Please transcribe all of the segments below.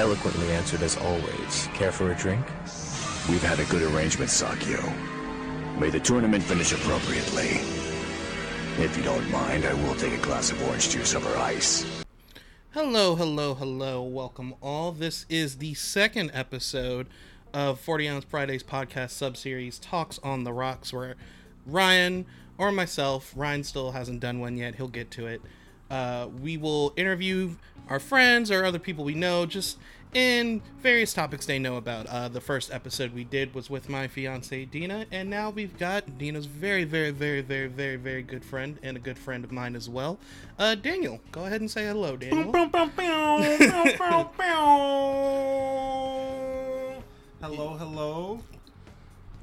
Eloquently answered as always. Care for a drink? We've had a good arrangement, Sakio. May the tournament finish appropriately. If you don't mind, I will take a glass of orange juice over ice. Hello, hello, hello. Welcome all. This is the second episode of 40 Ounce Fridays podcast subseries Talks on the Rocks, where Ryan or myself, Ryan still hasn't done one yet, he'll get to it. Uh, we will interview our friends or other people we know just in various topics they know about. Uh, the first episode we did was with my fiance Dina, and now we've got Dina's very, very, very, very, very, very good friend and a good friend of mine as well, uh, Daniel. Go ahead and say hello, Daniel. hello, hello.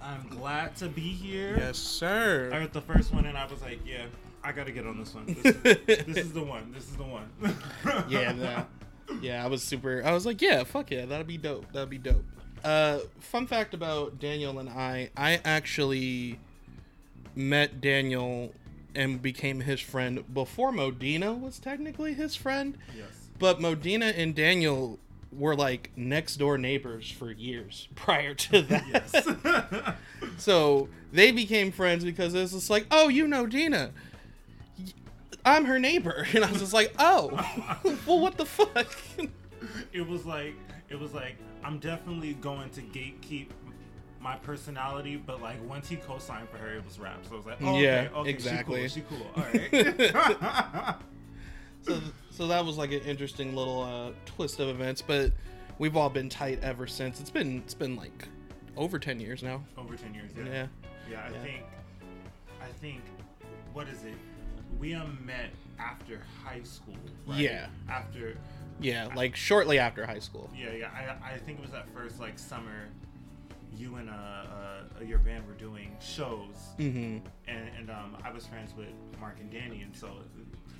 I'm glad to be here. yes, sir. I heard the first one and I was like, yeah, I gotta get on this one. This is, this is the one. This is the one. yeah, that, yeah, I was super. I was like, yeah, fuck yeah, that'd be dope. That'd be dope. Uh, fun fact about Daniel and I: I actually met Daniel and became his friend before Modena was technically his friend. yes. But Modena and Daniel were like next door neighbors for years prior to that. Yes. So they became friends because it was just like, oh, you know Dina. I'm her neighbor. And I was just like, oh, well, what the fuck? it was like it was like I'm definitely going to gatekeep my personality, but like once he co-signed for her, it was rap. So I was like, oh, Yeah, okay, okay, exactly. She cool. She cool. All right. so, so that was like an interesting little uh, twist of events. But we've all been tight ever since. It's been it's been like over ten years now. Over ten years. Yeah. Yeah. Yeah, I Yeah. think, I think, what is it? We um, met after high school. Right? Yeah. After, Yeah, like shortly after high school. yeah, yeah. I, I think it was that first like summer. You and uh, uh your band were doing shows, Mm-hmm. and and um, I was friends with Mark and Danny, and so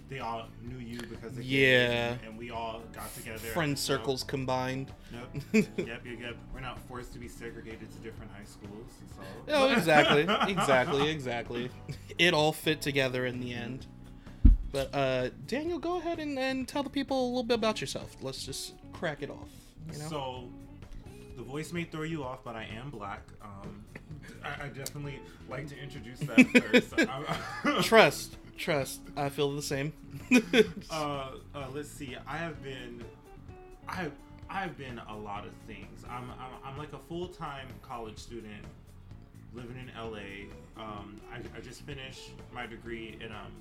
they all knew you because of Yeah. and, and we all got together. Friend so- circles combined. Yep, yep, yep, yep. We're not forced to be segregated to different high schools. So. Oh, exactly, exactly, exactly. It all fit together in the end. But uh, Daniel, go ahead and, and tell the people a little bit about yourself. Let's just crack it off. You know? So, the voice may throw you off, but I am black. Um, I, I definitely like to introduce that first. Trust, trust. I feel the same. uh, uh, let's see. I have been, I I've been a lot of things. I'm I'm, I'm like a full time college student living in LA. Um, I, I just finished my degree in um,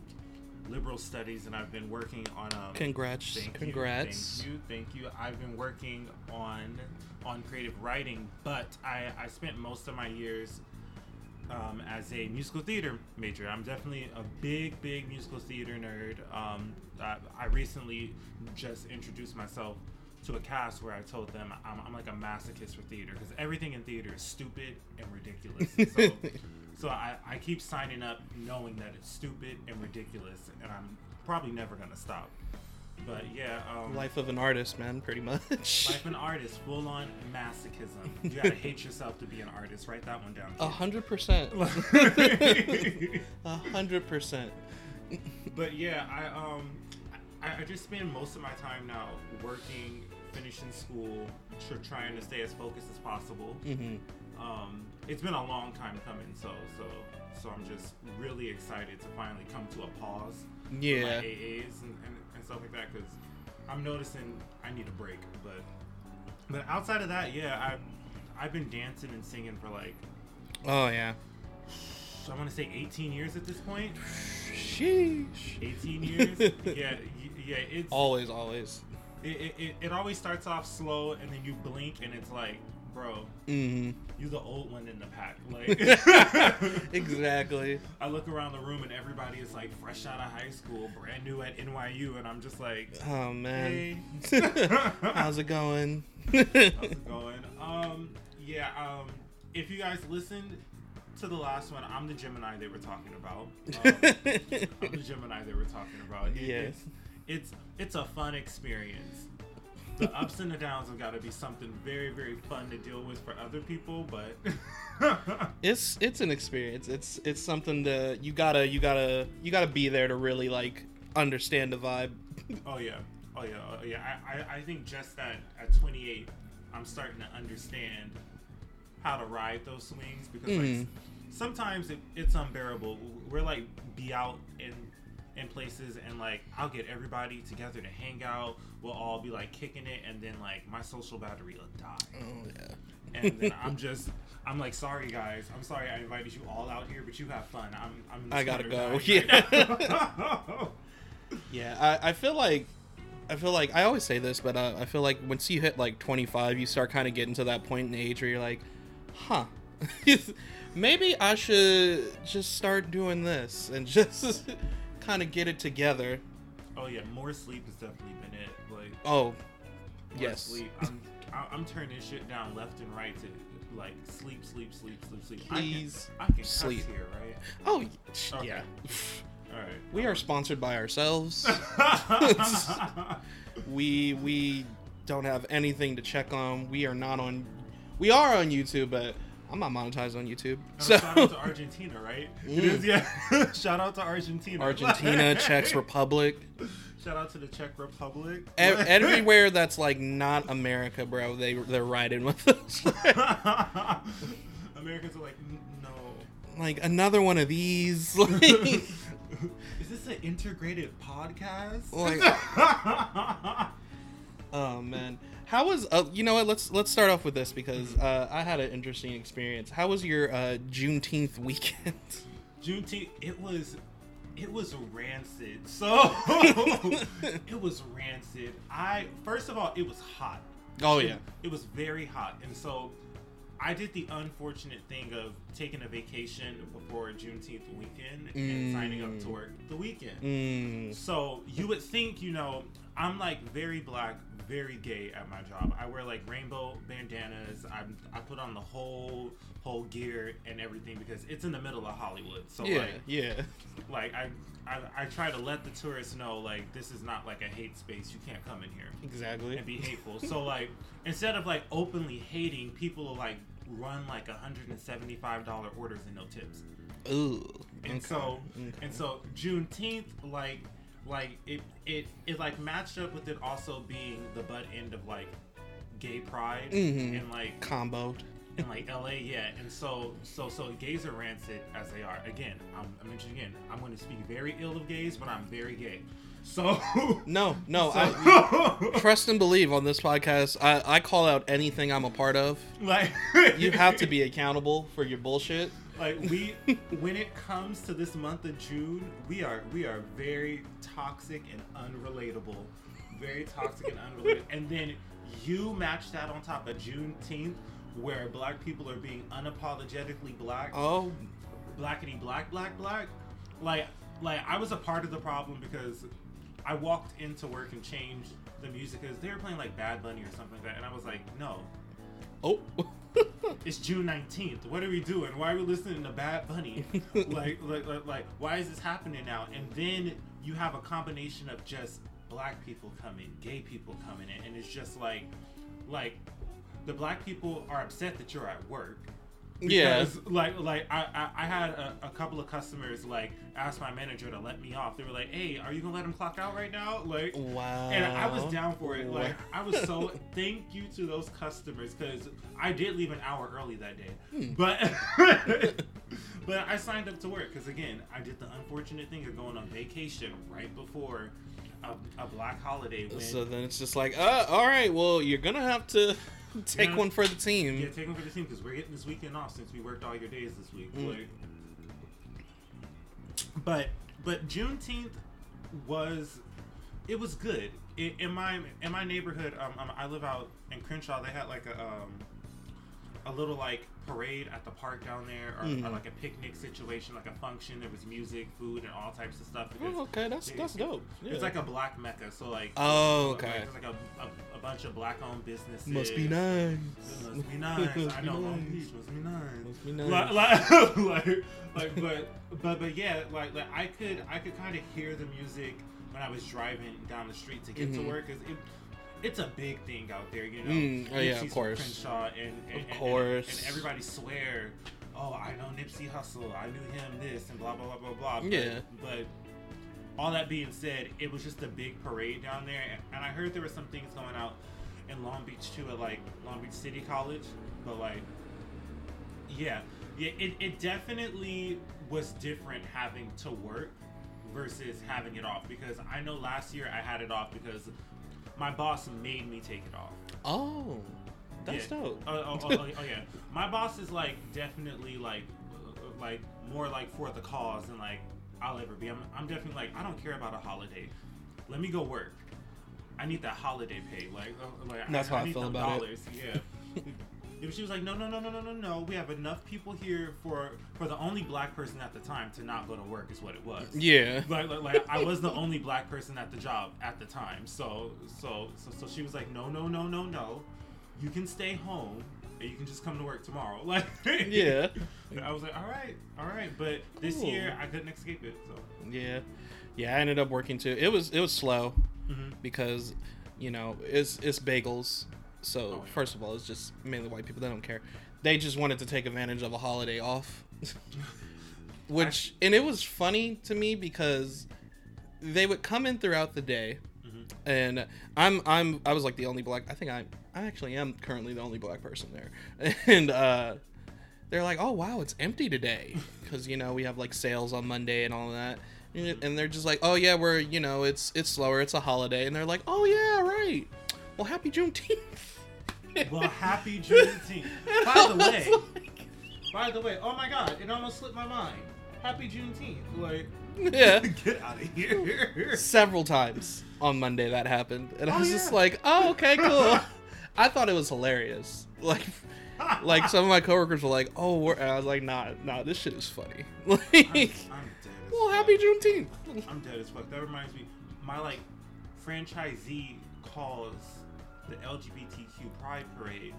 liberal studies, and I've been working on um, Congrats, Thank you, congrats. thank you, thank you. I've been working on on creative writing, but I, I spent most of my years um, as a musical theater major. I'm definitely a big, big musical theater nerd. Um, I, I recently just introduced myself to a cast where I told them I'm, I'm like a masochist for theater because everything in theater is stupid and ridiculous. So, so I, I keep signing up knowing that it's stupid and ridiculous, and I'm probably never gonna stop. But yeah, um, Life of an artist, man, pretty much. life of an artist, full on masochism. You gotta hate yourself to be an artist. Write that one down. A hundred percent. A hundred percent. but yeah, I um, I, I just spend most of my time now working, finishing school, tr- trying to stay as focused as possible. hmm Um, it's been a long time coming, so so so I'm just really excited to finally come to a pause. Yeah. AAs and, and stuff like that because I'm noticing I need a break. But but outside of that, yeah, I've I've been dancing and singing for like Oh yeah. I want to say 18 years at this point. Sheesh. 18 years. yeah, yeah. It's Always, always. it, it, it, it always starts off slow and then you blink and it's like, bro, hmm you the old one in the pack. Like exactly. I look around the room and everybody is like fresh out of high school, brand new at NYU, and I'm just like, Oh man. hey, How's it going? how's it going? Um, yeah. Um, if you guys listened to the last one, I'm the Gemini they were talking about. Um, I'm the Gemini they were talking about. It- Yes. It's, it's it's a fun experience. The ups and the downs have got to be something very very fun to deal with for other people, but it's it's an experience. It's it's something that you gotta you gotta you gotta be there to really like understand the vibe. oh yeah, Oh yeah, oh, yeah. I, I, I think just that at 28, I'm starting to understand how to ride those swings because Mhm. like sometimes it, it's unbearable. We're like be out in in places and like I'll get everybody together to hang out. We'll all be like kicking it, and then like my social battery will die. Oh yeah. And then I'm just I'm like sorry guys. I'm sorry I invited you all out here, but you have fun. I'm I'm I gotta go. right now. Yeah, I, I feel like I feel like I always say this, but uh, I feel like once you hit like 25, you start kind of getting to that point in age where you're like, huh, maybe I should just start doing this and just kind of get it together. Oh yeah, more sleep has definitely been it. Like Oh, yes. sleep. I'm I- I'm turning shit down left and right to like sleep, sleep, sleep, sleep, sleep. Please I can, I can sleep. here, right? Oh, Okay. yeah. All right. We are sponsored by ourselves. we we don't have anything to check on. We are not on. We are on YouTube, but I'm not monetized on YouTube. No, So shout out to Argentina, right? Mm. is, yeah. shout out to Argentina. Argentina, Czech Republic, Shout out to the Czech Republic. E- everywhere that's like not America, bro. They they're riding with us. Americans are like, no. like another one of these. Like, Is this an integrated podcast? Like- oh man, how was? Uh, you know what? Let's let's start off with this because uh, I had an interesting experience. How was your uh, Juneteenth weekend? Juneteenth, it was, it was rancid. So it was rancid. I first of all, it was hot. oh yeah. it was very hot, and so I did the unfortunate thing of taking a vacation before Juneteenth weekend and signing up to Mm. work the weekend. Mm. So you would think, you know, I'm like very black, very gay at my job. I wear like rainbow bandanas. I I put on the whole whole gear and everything because it's in the middle of Hollywood. So yeah, like yeah. like I, I I try to let the tourists know like this is not like a hate space. You can't come in here Exactly. and be hateful. so like instead of like openly hating, people will like run like $175 orders and no tips. Ooh. And okay, so okay. and so Juneteenth like like it it it like matched up with it also being the butt end of like gay pride Mhm. and like comboed. in like LA, yeah. And so so so gays are rancid as they are. Again, I'm I mentioned again, I'm gonna speak very ill of gays, but I'm very gay. So No, no. so- I, trust and believe on this podcast. I, I call out anything I'm a part of. like You have to be accountable for your bullshit. like we when it comes to this month of June, we are we are very toxic and unrelatable. Very toxic and unrelated. And then you match that on top of Juneteenth where black people are being unapologetically black. Oh, blackety black black black. Like like I was a part of the problem because I walked into work and changed the music because they were playing like Bad Bunny or something like that, and I was like, no, oh. it's June nineteenth. What are we doing? Why are we listening to Bad Bunny? like, like, like, like, why is this happening now? And then you have a combination of just black people coming, gay people coming in, and it's just like, like, the black people are upset that you're at work. Yeah. Like, like I, I, I had a, a couple of customers like ask my manager to let me off. They were like, "Hey, are you gonna let him clock out right now?" Like, Wow. and I was down for it. Like I was so thank you to those customers because I did leave an hour early that day, Hmm. but but I signed up to work because again I did the unfortunate thing of going on vacation right before a, a black holiday. When So then it's just like, uh, all right, well, you're gonna have to take Yeah. one for the team. yeah, take one for the team because we're getting this weekend off since we worked all your days this week. Mm. Like, but but Juneteenth was it was good. I in my in my neighborhood, um, um, I live out in Crenshaw. They had like a um, a little like parade at the park down there, or, or Mhm. like a picnic situation, like a function. There was music, food, and all types of stuff. Oh, okay, that's it- that's it- dope. It's like a black mecca. So like Oh, okay. there's like a, a, a bunch of black-owned businesses. must be nice. It must be nice. Must I know Long. Beach must be nice. Must be nice. like, like, like, but, but, but, yeah, like, like I could, I could kind of hear the music when I was driving down the street to get Mhm. to work. Cause it, it's a big thing out there, you know. Mm, oh, yeah, of course. Crenshaw and, and, Of and- course. and, everybody swear, oh, I know Nipsey Hussle. I knew him this and blah blah blah blah blah. But, Yeah. but all that being said, it was just a big parade down there, and, and I heard there were some things going out in Long Beach too, at like Long Beach City College. But like, yeah, yeah, it, it definitely was different having to work versus having it off because I know last year I had it off because my boss made me take it off. Oh, that's yeah. dope. Oh, oh, oh, oh, oh, yeah. My boss is like definitely like like more like for the cause than like I'll ever be. I'm, I'm definitely like I don't care about a holiday. Let me go work. I need that holiday pay. Like, uh, like That's how I need feel about it. Yeah. If she was like, no, no, no, no, no, no, no. We have enough people here for for the only black person at the time to not go to work. Is what it was. Yeah. Like, like, like I was the only black person at the job at the time. So, so, so, so she was like, no, no, no, no, no. You can stay home and you can just come to work tomorrow. Like, Yeah. I was like, all right, all right. But this Cool. year I couldn't escape it. So, Yeah, yeah. I ended up working too. It was it was slow Mhm. because you know it's it's bagels. So Oh, first of all, it's just mainly white people. They don't care. They just wanted to take advantage of a holiday off, which and it was funny to me because they would come in throughout the day, Mm-hmm. and I'm I'm I was like the only black. I think I I actually am currently the only black person there, and uh, they're like, oh wow, it's empty today because you know we have like sales on Monday and all of that, and and they're just like, oh yeah, we're you know it's it's slower, it's a holiday, and they're like, oh yeah, right. Well, happy Juneteenth. Well, happy Juneteenth. By the way, like- by the way, oh my God, it almost slipped my mind. Happy Juneteenth. Like, yeah. get out of here. Several times on Monday that happened, and I Oh, was just like, oh okay, cool. I thought it was hilarious. Like, like some of my coworkers were like, oh, we're, and I was like, nah, nah, this shit is funny. Like, I'm, I'm dead. As well, fuck. happy Juneteenth. I'm dead as fuck. That reminds me, my like franchisee calls the LGBTQ Pride Parade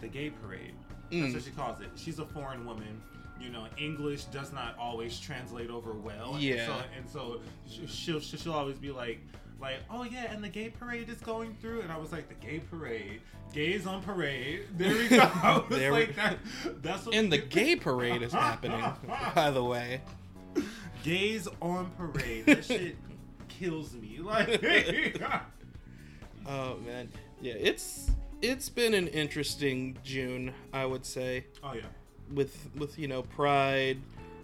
the gay parade. That's Mm. what she calls it. She's a foreign woman. You know, English does not always translate over well. And Yeah. so, and so she'll she'll always be like, like, oh yeah, and the gay parade is going through, and I was like, the gay parade, gays on parade. There we go. There we- like that. That's what And the gay parade is happening, by the way. Gays on parade. That shit kills me. Like, Oh man, yeah, it's it's been an interesting June, I would say, oh yeah. with with you know Pride,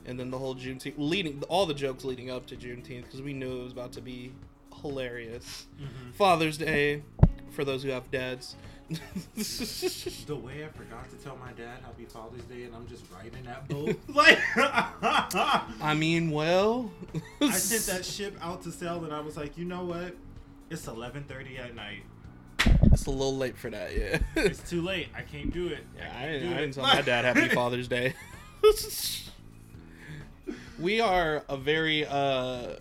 and then the whole Juneteenth leading all the jokes leading up to Juneteenth because we knew it was about to be hilarious. Mm-hmm. Father's Day, for those who have dads. The way I forgot to tell my dad Happy Father's Day, and I'm just writing that boat. like, I mean, well, I sent that ship out to sail, and I was like, you know what? It's 11:30 at night. It's a little late for that, yeah. It's too late. I can't do it. Yeah, I didn't, do I it. didn't tell my dad Happy Father's Day. we are a very uh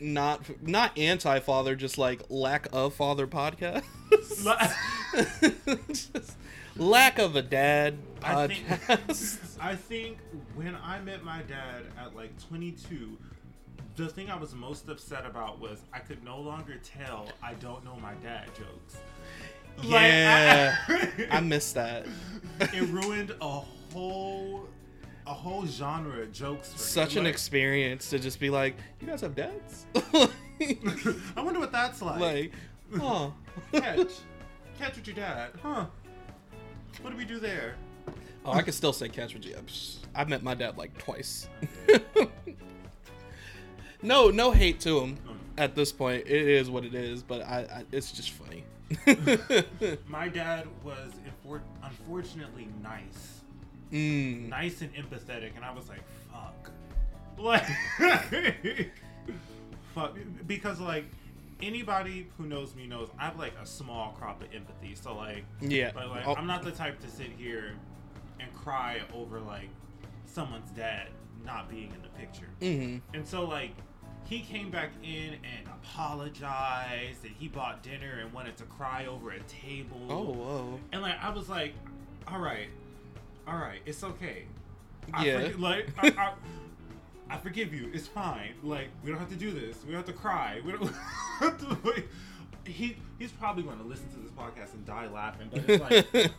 not not anti father, just like lack of father podcast. Lack of a dad I think, podcast. I think when I met my dad at like 22, the thing I was most upset about was I could no longer tell I don't know my dad jokes. Like, I- yeah, I missed that. it ruined a whole a whole genre of jokes. For Such me. an Like, experience to just be like, you guys have dads? I wonder what that's like. like, oh. catch, catch with your dad, huh? What do we do there? Oh, I can still say catch with you. I've met my dad like twice. No, no hate to him at this point. It is what it is, but I, I it's just funny. My dad was infor- unfortunately nice, mm, nice and empathetic, and I was like, fuck, like, fuck, because like anybody who knows me knows I have like a small crop of empathy. So like, yeah. But like, Oh, I'm not the type to sit here and cry over like someone's dad not being in the picture. mhm. And so like, he came back in and apologized, and he bought dinner and wanted to cry over a table. Oh, whoa. And like, I was like, all right, all right, it's okay. I Yeah. forgi- like, I, I, I forgive you. It's fine. Like, we don't have to do this. We don't have to cry. We don't have to. Like, he he's probably going to listen to this podcast and die laughing. But it's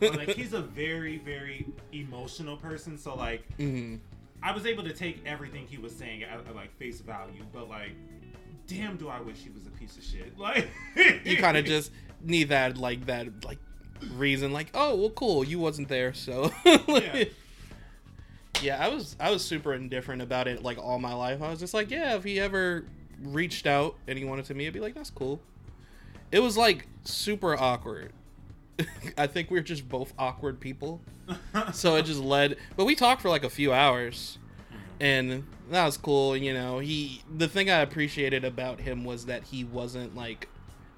like, like he's a very very emotional person. So like, Mhm. I was able to take everything he was saying at, at like face value. But like, damn, do I wish he was a piece of shit. Like you kind of just need that like that like reason like oh well cool you wasn't there so Yeah. yeah i was i was super indifferent about it like all my life i was just like yeah if he ever reached out and he wanted to me i'd be like that's cool it was like super awkward i think we are just both awkward people. So it just led but we talked for like a few hours. And that was cool you know. He the thing i appreciated about him was that he wasn't like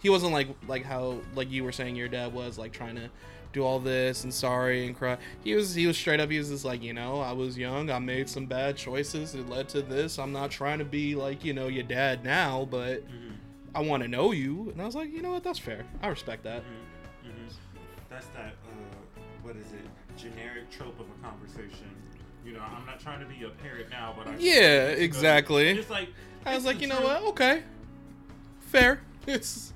he wasn't like like how like you were saying your dad was like trying to do all this and sorry and cry. He was he was straight up he was just like you know i was young i made some bad choices it led to this. I'm not trying to be like you know your dad now but Mhm, i want to know you. And i was like you know what that's fair. I respect that. Mhm, mhm. That's that. Uh, what is it? Generic trope of a conversation. You know, I'm not trying to be a parrot now, but I Yeah, exactly. It's like i was like you know truth. what okay fair it's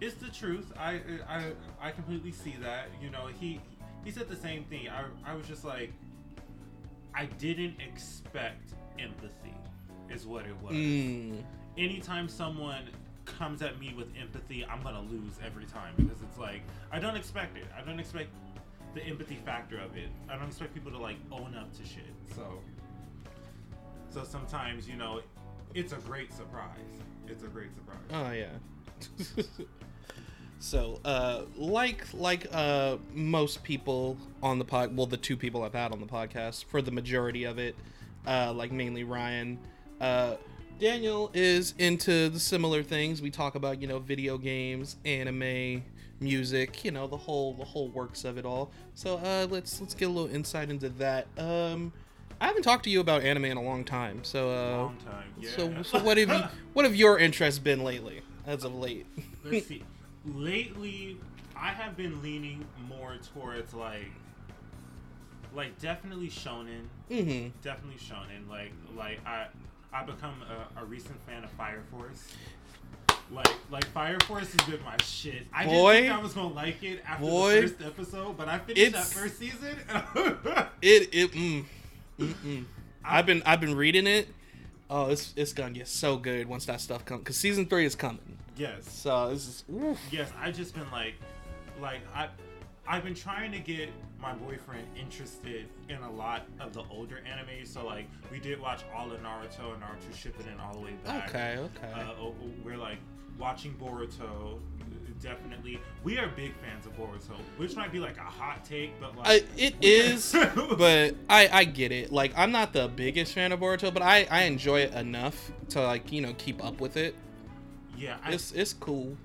It's the truth. I I I completely see that. You know, he he said the same thing. I I was just like, I didn't expect empathy, is what it was. mm, Anytime someone comes at me with empathy, I'm gonna lose every time because it's like I don't expect it. I don't expect the empathy factor of it. I don't expect people to like own up to shit. So so sometimes you know, it's a great surprise. It's a great surprise. Oh yeah. so, uh, like like uh, most people on the pod, well, the two people I've had on the podcast for the majority of it, uh, like mainly Ryan, uh, Daniel is into the similar things. We talk about you know video games, anime, music, you know the whole the whole works of it all. So uh, let's let's get a little insight into that. Um, I haven't talked to you about anime in a long time, so uh, Long time. Yeah. so, so what have you, what have your interests been lately, as of late? Let's see. Lately, I have been leaning more towards like, like definitely shonen. mm-hmm. Definitely shonen. Like, like I, I become a, a recent fan of Fire Force. Like, like Fire Force has been my shit. I Boy. didn't think I was gonna like it after Boy. the first episode, but I finished that first season. It it mm, mm-mm. I've been I've been reading it. Oh, it's it's gonna get so good once that stuff comes because season three is coming. yes. So this is oof. Yes, I just been like, like I, I've been trying to get my boyfriend interested in a lot of the older anime. So like, we did watch all of Naruto and Naruto Shippuden all the way back. okay. Okay. Uh, oh, oh, we're like watching Boruto. Definitely, we are big fans of Boruto, which might be like a hot take, but like I, it but I I get it. Like I'm not the biggest fan of Boruto, but I I enjoy it enough to like you know keep up with it. yeah, I, It's it's cool.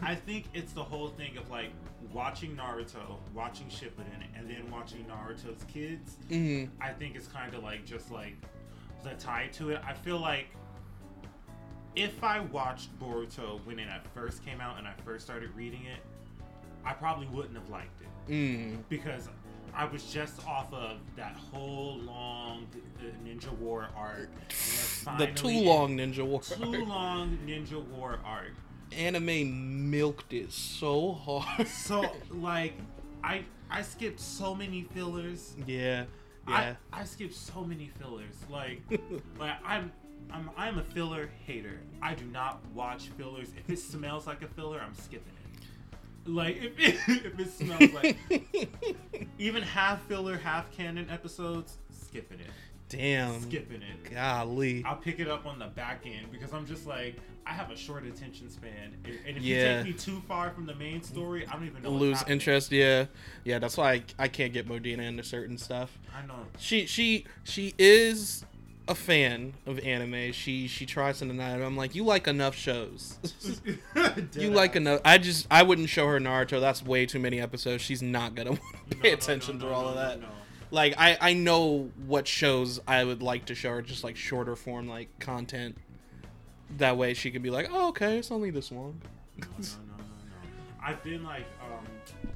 I think it's the whole thing of like watching Naruto, watching Shippuden, and then watching Naruto's kids. hmm I think it's kind of like just like the tie to it. I feel like if I watched Boruto when it first came out and I first started reading it, I probably wouldn't have liked it Mm. because I was just off of that whole long Ninja War arc. The too long Ninja War. too long Ninja War arc. Anime milked it so hard. So like, I I skipped so many fillers. yeah. Yeah. I, I skip so many fillers. Like, like I'm, I'm, I'm a filler hater. I do not watch fillers. If it smells like a filler, I'm skipping it. Like, if it, if it smells like even half filler, half canon episodes, skipping it, Damn. skipping it. Golly. I'll pick it up on the back end because I'm just like I have a short attention span, and if Yeah. you take me too far from the main story, I don't even know. lose interest yeah yeah that's why I, I can't get modena into certain stuff I know. she she she is a fan of anime she she tries to deny it i'm like you like enough shows you like enough i just i wouldn't show her naruto that's way too many episodes she's not gonna to pay attention to all of that like i i know what shows i would like to show her just like shorter form like content that way she can be like oh okay it's only this long No, no, no, no, no. I've been like um,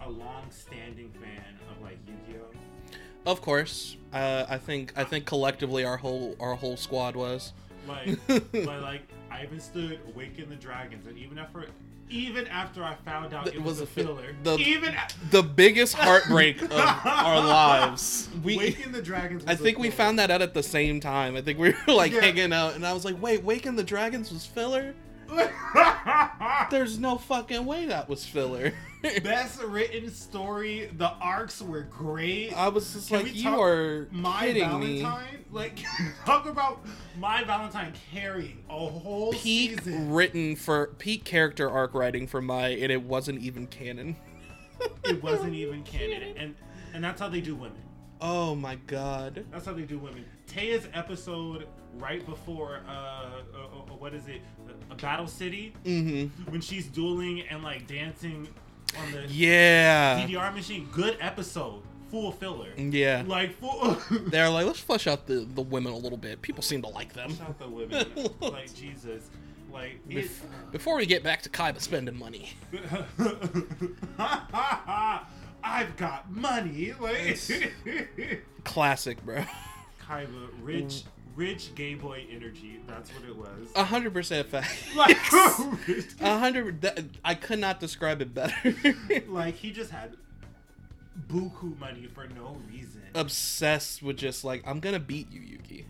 a long-standing fan of like Yu-Gi-Oh. Of course, uh, I think I think collectively our whole our whole squad was. Like, but like I even stood Awaken the Dragons, and even after even after I found out Th- it was, a filler, the- even a- The biggest heartbreak of our lives. We, Awaken the Dragons. I was a think we found that out at the same time. I think we were like Yeah. hanging out, and I was like, "Wait, Waking the Dragons was filler." There's no fucking way that was filler. Best written story. The arcs were great. I was just Can like, you are My kidding me. Like talk about Mai Valentine carrying a whole Peak season. written for peak character arc writing for my, and it wasn't even canon. It wasn't even canon, and and that's how they do women. Oh my god. That's how they do women. Téa's episode right before uh, uh, uh what is it? A Battle City Mm-hmm. when she's dueling and like dancing on the Yeah. DDR machine. Good episode. Full filler. Yeah. Like full. They're like, let's flesh out the, the women a little bit. People seem to like them. Shout the women. like Jesus. Like it, Bef- before we get back to Kaiba spending money. I've got money. Like Classic, bro. Kaiba, rich, rich gay boy energy. That's what it was. A hundred percent fact. like, A hundred. I could not describe it better. like he just had buku money for no reason. Obsessed with just like I'm gonna beat you, Yugi,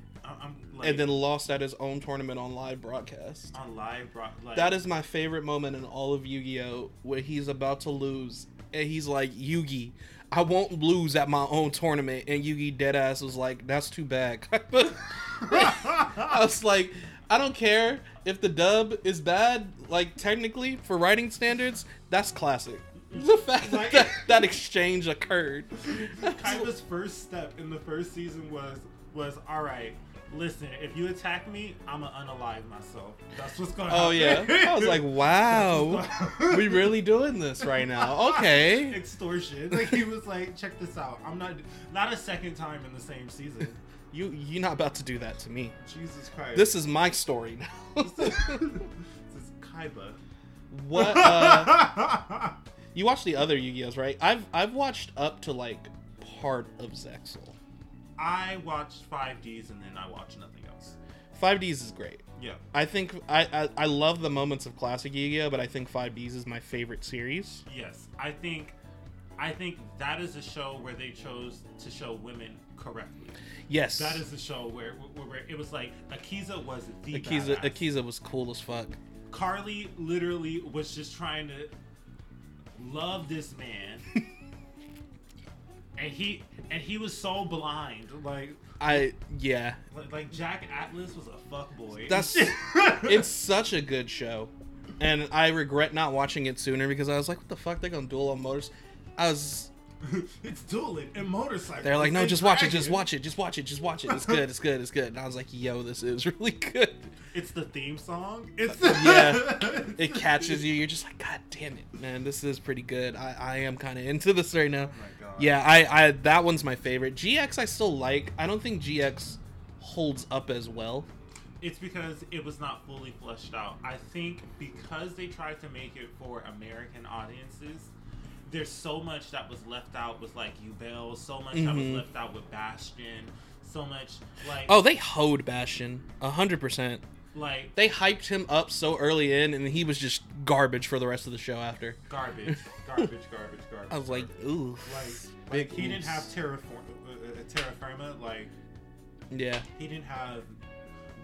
like, and then lost at his own tournament on live broadcast. on live, bro. Like, That is my favorite moment in all of Yu-Gi-Oh, where he's about to lose, and he's like, "Yugi, I won't lose at my own tournament," and Yugi deadass was like, "That's too bad." I was like, I don't care if the dub is bad. Like technically, for writing standards, that's classic. The fact Like- that that exchange occurred. Kaiba's first step in the first season was was all right. Listen, if you attack me, I'ma unalive myself. That's what's gonna. Oh yeah. I was like, wow, we really doing this right now? Okay. extortion. Like he was like, check this out. I'm not not a second time in the same season. You you're not about to do that to me. Jesus Christ. This is my story now. this is Kaiba. what? Uh, you watched the other Yu-Gi-Ohs, right? I've I've watched up to like part of Zexal. I watched 5Ds and then I watched nothing else. 5Ds is great. Yeah. I think I, I I love the moments of classic Yu-Gi-Oh, but I think 5Ds is my favorite series. Yes. I think I think that is a show where they chose to show women correctly. Yes, That is the show where, where, where it was like Akiza was the Akiza. badass. Akiza was cool as fuck. Carly literally was just trying to love this man. and he and he was so blind. Like I yeah, like, like Jack Atlas was a fuck boy. that's it's such a good show, and I regret not watching it sooner because I was like, what the fuck? They're gonna duel on motors. I was. it's dueling and motorcycles. They're like, no, just watch it, just watch it, just watch it, just watch it. It's good, it's good, it's good. And I was like, yo, this is really good. It's the theme song. Uh, it's Yeah. It catches you. You're just like, God damn it, man, this is pretty good. I, I am kind of into this right now. Oh my God. Yeah, I, I that one's my favorite. GX I still like. I don't think GX holds up as well. It's because it was not fully fleshed out. I think because they tried to make it for American audiences, there's so much that was left out with like Yubel, so much that was Mhm. left out with Bastion, so much like Oh, they hoed Bastion a hundred percent. like They hyped him up so early in, and he was just garbage for the rest of the show after. garbage, garbage, garbage, garbage. I was like, ooh, like, big like he didn't have terra, uh, uh, terra firma, like yeah. he didn't have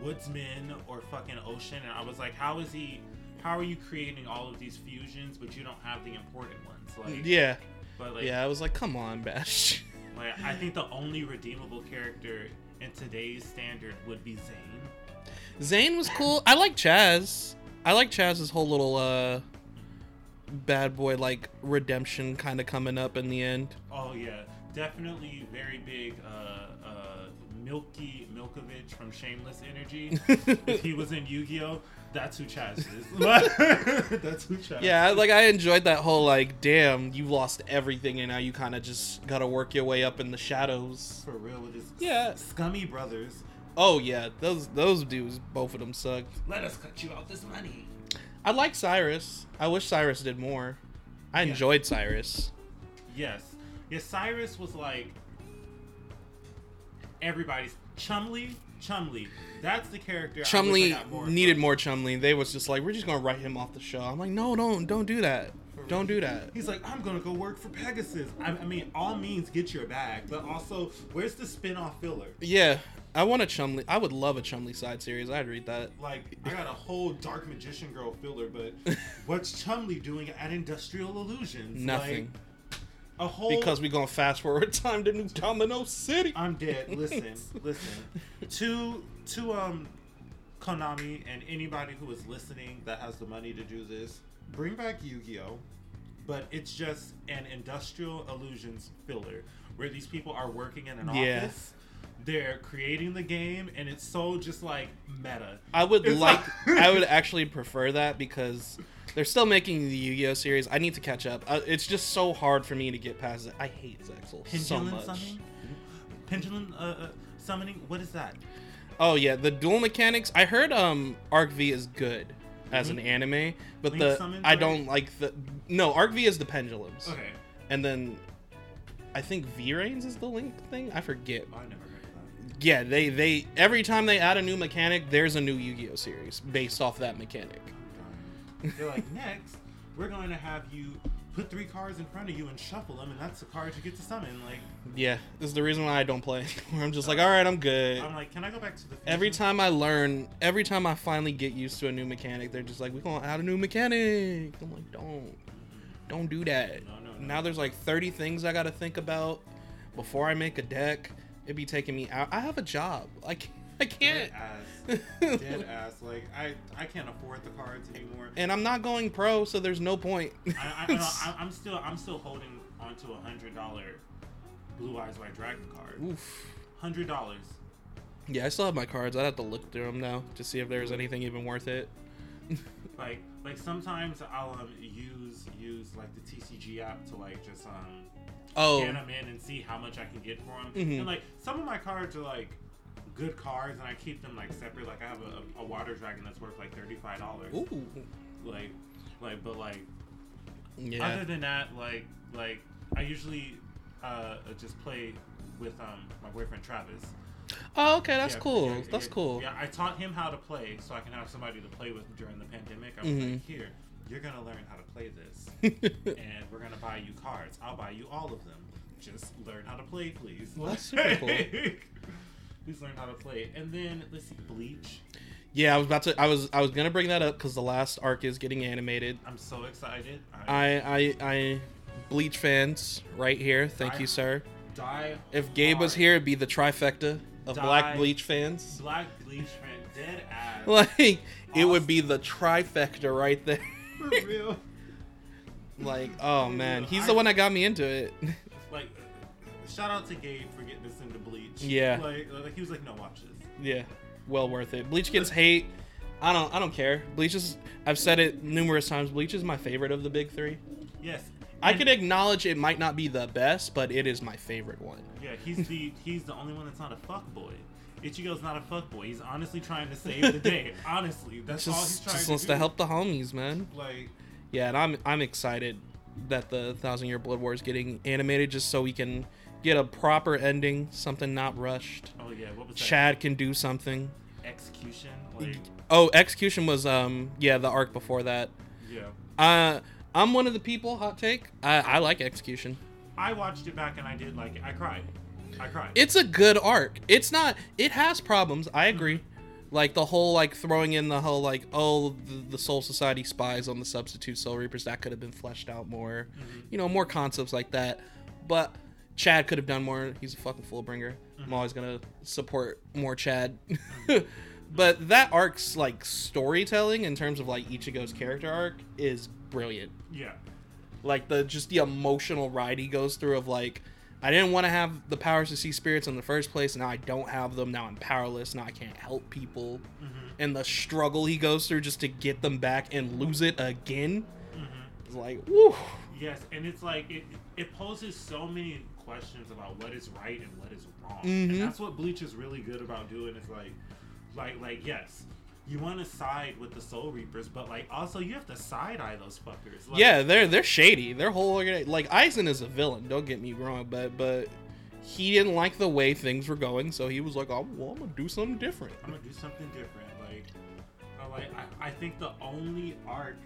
woodsman or fucking ocean, and I was like, how is he? How are you creating all of these fusions, but you don't have the important ones? Like, Yeah, but like, yeah. I was like, come on, Bash. Like, I think the only redeemable character in today's standard would be Zane. Zane was cool. I like Chaz. I like Chaz's whole little uh bad boy like redemption kind of coming up in the end. Oh yeah, definitely very big. Uh, uh, Mickey Milkovich from Shameless Energy. if he was in Yu-Gi-Oh, that's who Chaz is. that's who Chaz. Yeah, is. like I enjoyed that whole like, damn, you lost everything and now you kind of just gotta work your way up in the shadows. for real with his Yeah. scummy brothers. Oh yeah, those those dudes, both of them sucked. Let us cut you out this money. I like Cyrus. I wish Cyrus did more. I Yeah. enjoyed Cyrus. Yes. Yeah, Cyrus was like everybody's Chumley. Chumley. That's the character. I wish I Chumley got more needed from. more Chumley. They was just like, we're just gonna write him off the show. I'm like, no, don't don't do that. Don't do that. He's like, I'm gonna go work for Pegasus. I, I mean, all means get your bag, but also, where's the spin-off filler? Yeah, I want a Chumley. I would love a Chumley side series. I'd read that. Like, I got a whole Dark Magician Girl filler, but what's Chumley doing at Industrial Illusions? Nothing. Like, a whole Because we're gonna fast forward time to New Domino City. I'm dead. Listen, listen. To to um Konami and anybody who is listening that has the money to do this, bring back Yu-Gi-Oh! But it's just an industrial illusions filler where these people are working in an Yeah. office. They're creating the game, and it's so just like meta. I would It's like. like- I would actually prefer that because they're still making the Yu-Gi-Oh series. I need to catch up. Uh, it's just so hard for me to get past it. I hate Zexal so Pendulum much. summoning. Pendulum uh, uh, summoning. What is that? Oh yeah, the dual mechanics. I heard um Arc V is good as an anime, but Link the summons, I right? don't like the no Arc V is the pendulums, Okay. and then I think VRAINS is the link thing. I forget. I never heard of that. Yeah, they they every time they add a new mechanic, there's a new Yu-Gi-Oh series based off that mechanic. They're like, next, we're going to have you put three cards in front of you and shuffle them, and that's the card you get to summon. Like, Yeah, this is the reason why I don't play. I'm just like, uh, all right, I'm good. I'm like, can I go back to the Every time I learn, every time I finally get used to a new mechanic, they're just like, "We're gonna add a new mechanic." I'm like, "Don't, don't do that." No, no, no. Now there's like 30 things I gotta think about before I make a deck. It'd be taking me out. I have a job. Like, I can't. Dead ass. Dead ass. Like, I, I can't afford the cards anymore. And I'm not going pro, so there's no point. I, I, I'm still, I'm still holding onto a hundred dollar Blue Eyes White Dragon card. Oof. Hundred dollars. Yeah, I still have my cards. I'd have to look through them now to see if there's anything even worth it. Like, like sometimes I'll um, use use like the TCG app to like just um Oh, scan them in and see how much I can get for them. Mhm. And like some of my cards are like good cards, and I keep them like separate. Like I have a, a water dragon that's worth like thirty five dollars. ooh, Like, like, but like yeah. other than that, like, like I usually uh just play with um my boyfriend Travis. Oh, okay, that's Yeah, cool. yeah, that's yeah, cool. Yeah, I taught him how to play so I can have somebody to play with during the pandemic. I was Mhm. like, here, you're gonna learn how to play this, and we're gonna buy you cards. I'll buy you all of them. Just learn how to play, please. Well, that's super cool. Please learn how to play. And then let's see, Bleach. Yeah, I was about to. I was. I was gonna bring that up because the last arc is getting animated. I'm so excited. I, I, I, Bleach fans, right here. Thank I- you, sir. die. If Gabe was here, it'd be the trifecta of Die. Black Bleach fans. Black Bleach fan, dead ass. Like, it would be the trifecta right there. For real. like, oh man, he's I- the one that got me into it. Shout out to Gabe for getting us into Bleach. Yeah. Like, like he was like, no, watch this. yeah, well worth it. Bleach gets hate. I don't. I don't care. Bleach is. I've said it numerous times. Bleach is my favorite of the big three. Yes. I And- can acknowledge it might not be the best, but it is my favorite one. Yeah, he's the he's the only one that's not a fuck boy. Ichigo's not a fuck boy. He's honestly trying to save the day. honestly, that's all he's Just, trying just to wants do. to help the homies, man. Like, Yeah, and I'm I'm excited that the Thousand Year Blood War is getting animated, just so we can get a proper ending, something not rushed. oh yeah, what was that? Chad can do something. Xcution. Like, Oh, Xcution was um yeah the arc before that. yeah. Uh, I'm one of the people. Hot take. I I like Xcution. I watched it back and I did like it. I cried. I cried. It's a good arc. It's not. It has problems. I agree. Like the whole like throwing in the whole like oh the, the Soul Society spies on the substitute Soul Reapers that could have been fleshed out more. You know more concepts like that. But Chad could have done more. He's a fucking Fullbringer. I'm mm-hmm. always gonna support more Chad. but that arc's like storytelling in terms of like Ichigo's character arc is brilliant yeah. like the just the emotional ride he goes through of like I didn't want to have the powers to see spirits in the first place. Now I don't have them. Now I'm powerless. Now I can't help people. Mm-hmm. And the struggle he goes through just to get them back and lose it again. Mm-hmm. It's like, woo. Yes, and it's like it it poses so many questions about what is right and what is wrong. Mhm. And that's what Bleach is really good about doing. Is like, like, like yes, you want to side with the Soul Reapers, but like also you have to side eye those fuckers. Like, yeah, they're they're shady. Their whole like Aizen is a villain. Don't get me wrong, but but he didn't like the way things were going, so he was like, "Oh, well, I'm gonna do something different." I'm gonna do something different. Like, I like I, I think the only arc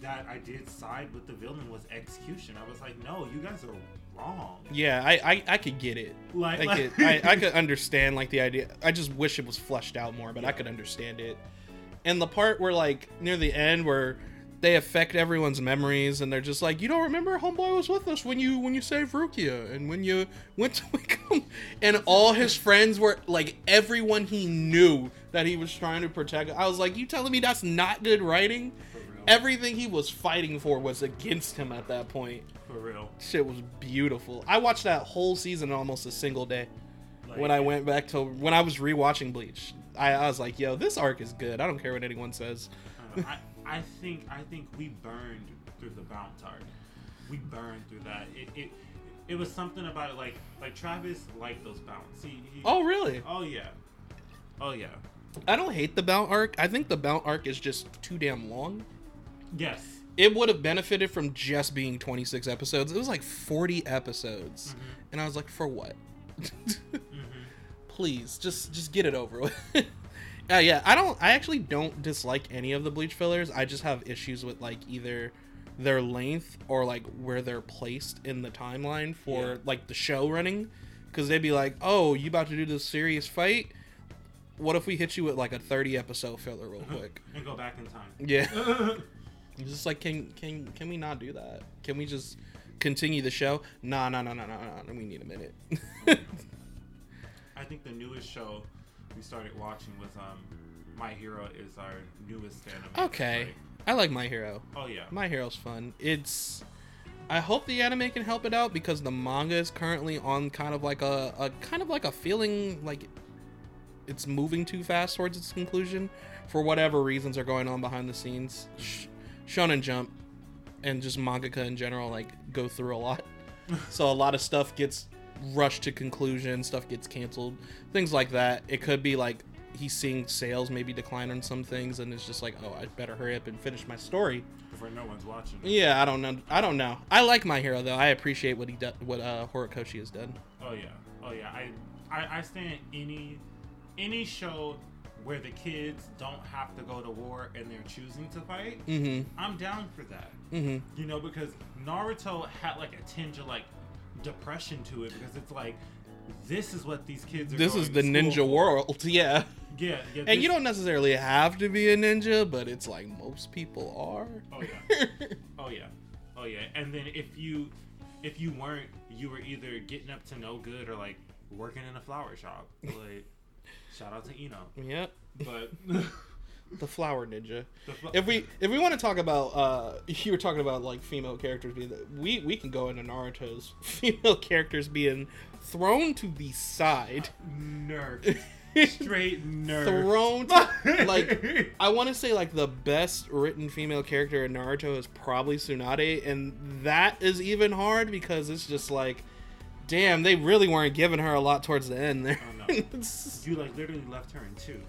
that I did side with the villain was Xcution. I was like, no, you guys are wrong. Yeah, I, I, I could get it. Like, I like- could, I, I could understand like the idea. I just wish it was fleshed out more, but I could understand it. And the part where like near the end where they affect everyone's memories and they're just like, you don't remember homeboy was with us when you when you saved Rukia and when you went to Wickham and all his friends were like everyone he knew that he was trying to protect. I was like, you telling me that's not good writing? Everything he was fighting for was against him at that point. For real. Shit was beautiful. I watched that whole season in almost a single day. Like, when I went back to when I was rewatching Bleach, I, I was like, "Yo, this arc is good. I don't care what anyone says." I, I think I think we burned through the Bount arc. We burned through that. It, it it was something about it like like Travis liked those Bounts. He, he, Oh, really? oh yeah. Oh yeah. I don't hate the Bount arc. I think the Bount arc is just too damn long. Yes. It would have benefited from just being 26 episodes. It was like 40 episodes, mm-hmm. and I was like, "For what?" Mm-hmm. Please, just just get it over with. uh, yeah, I don't. I actually don't dislike any of the Bleach fillers. I just have issues with like either their length or like where they're placed in the timeline for Yeah. like the show running. Because they'd be like, "Oh, you about to do this serious fight? What if we hit you with like a 30 episode filler real uh-huh. quick?" And go back in time. Yeah. It's just like, can can can we not do that? Can we just continue the show? Nah, nah, nah, nah, nah, nah. We need a minute. I think the newest show we started watching was um My Hero is our newest anime. okay, Like, I like My Hero. oh yeah. My Hero's fun. It's. I hope the anime can help it out because the manga is currently on kind of like a, a kind of like a feeling like it's moving too fast towards its conclusion for whatever reasons are going on behind the scenes. Sh- Shonen Jump and just mangaka in general like go through a lot. so a lot of stuff gets rushed to conclusion, stuff gets canceled, things like that. It could be like he's seeing sales maybe decline on some things and it's just like, "Oh, I better hurry up and finish my story." Before no one's watching. Yeah, I don't know. I don't know. I like my hero though. I appreciate what he do- what uh Horikoshi has done. Oh yeah. Oh yeah. I I, I stand any any show where the kids don't have to go to war and they're choosing to fight. Mhm. I'm down for that. Mhm. You know, because Naruto had like a tinge of like depression to it because it's like this is what these kids are. This is the ninja for. world. Yeah. Yeah, yeah. And you don't necessarily have to be a ninja, but it's like most people are. Oh yeah. Oh yeah. Oh yeah. And then if you if you weren't, you were either getting up to no good or like working in a flower shop. Like shout out to Ino. yep. But The flower ninja. the fl- If we if we want to talk about uh you were talking about like female characters being we we can go into Naruto's female characters being thrown to the side. nerf. Straight nerf. thrown to, like I want to say like the best written female character in Naruto is probably Tsunade and that is even hard because it's just like damn they really weren't giving her a lot towards the end there. It's- You like literally left her in two.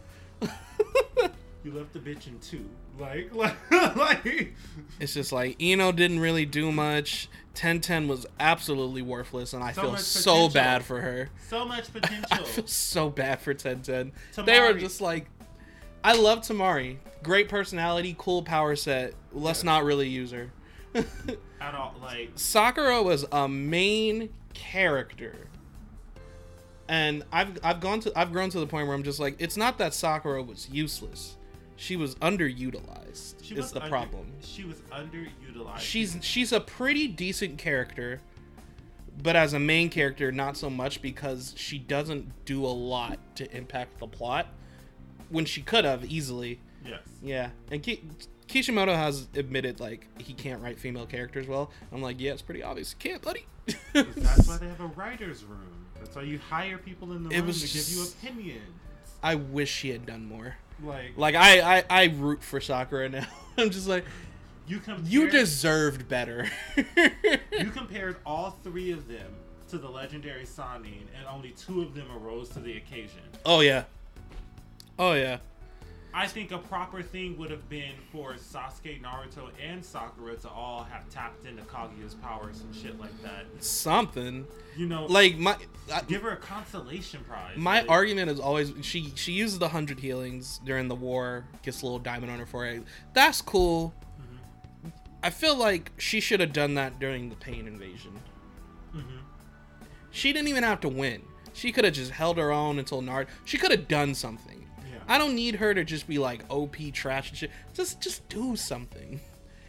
You left the bitch in two. Like like like it's just like Ino didn't really do much. Ten Ten was absolutely worthless and I So feel so potential. bad for her. so much potential. I feel so bad for Ten Ten. They were just like I love Temari. Great personality, cool power set. Let's not really use her. At all like Sakura was a main character. And I've I've gone to I've grown to the point where I'm just like it's not that Sakura was useless. She was underutilized. she is was the under- problem. She was underutilized. She's she's a pretty decent character, but as a main character not so much because she doesn't do a lot to impact the plot when she could have easily. yes. Yeah, and Ki- Kishimoto has admitted like he can't write female characters well. I'm like, yeah, it's pretty obvious. You can't, buddy. That's why they have a writer's room. That's why you hire people in the It room was to give you opinions. I wish she had done more. Like, Like I, I, I root for Sakura now. I'm just like, you compared, you deserved better. you compared all three of them to the legendary Sannin, and only two of them arose to the occasion. oh yeah. Oh yeah. I think a proper thing would have been for Sasuke, Naruto, and Sakura to all have tapped into Kaguya's powers and shit like that. Something. You know, Like my I, give her a consolation prize. my like, argument is always she she uses the hundred healings during the war, gets a little diamond on her forehead. That's cool. I feel like she should have done that during the Pain invasion. Mm-hmm. She didn't even have to win. She could have just held her own until Nard. She could have done something. I don't need her to just be like OP trash and shit. Just just do something.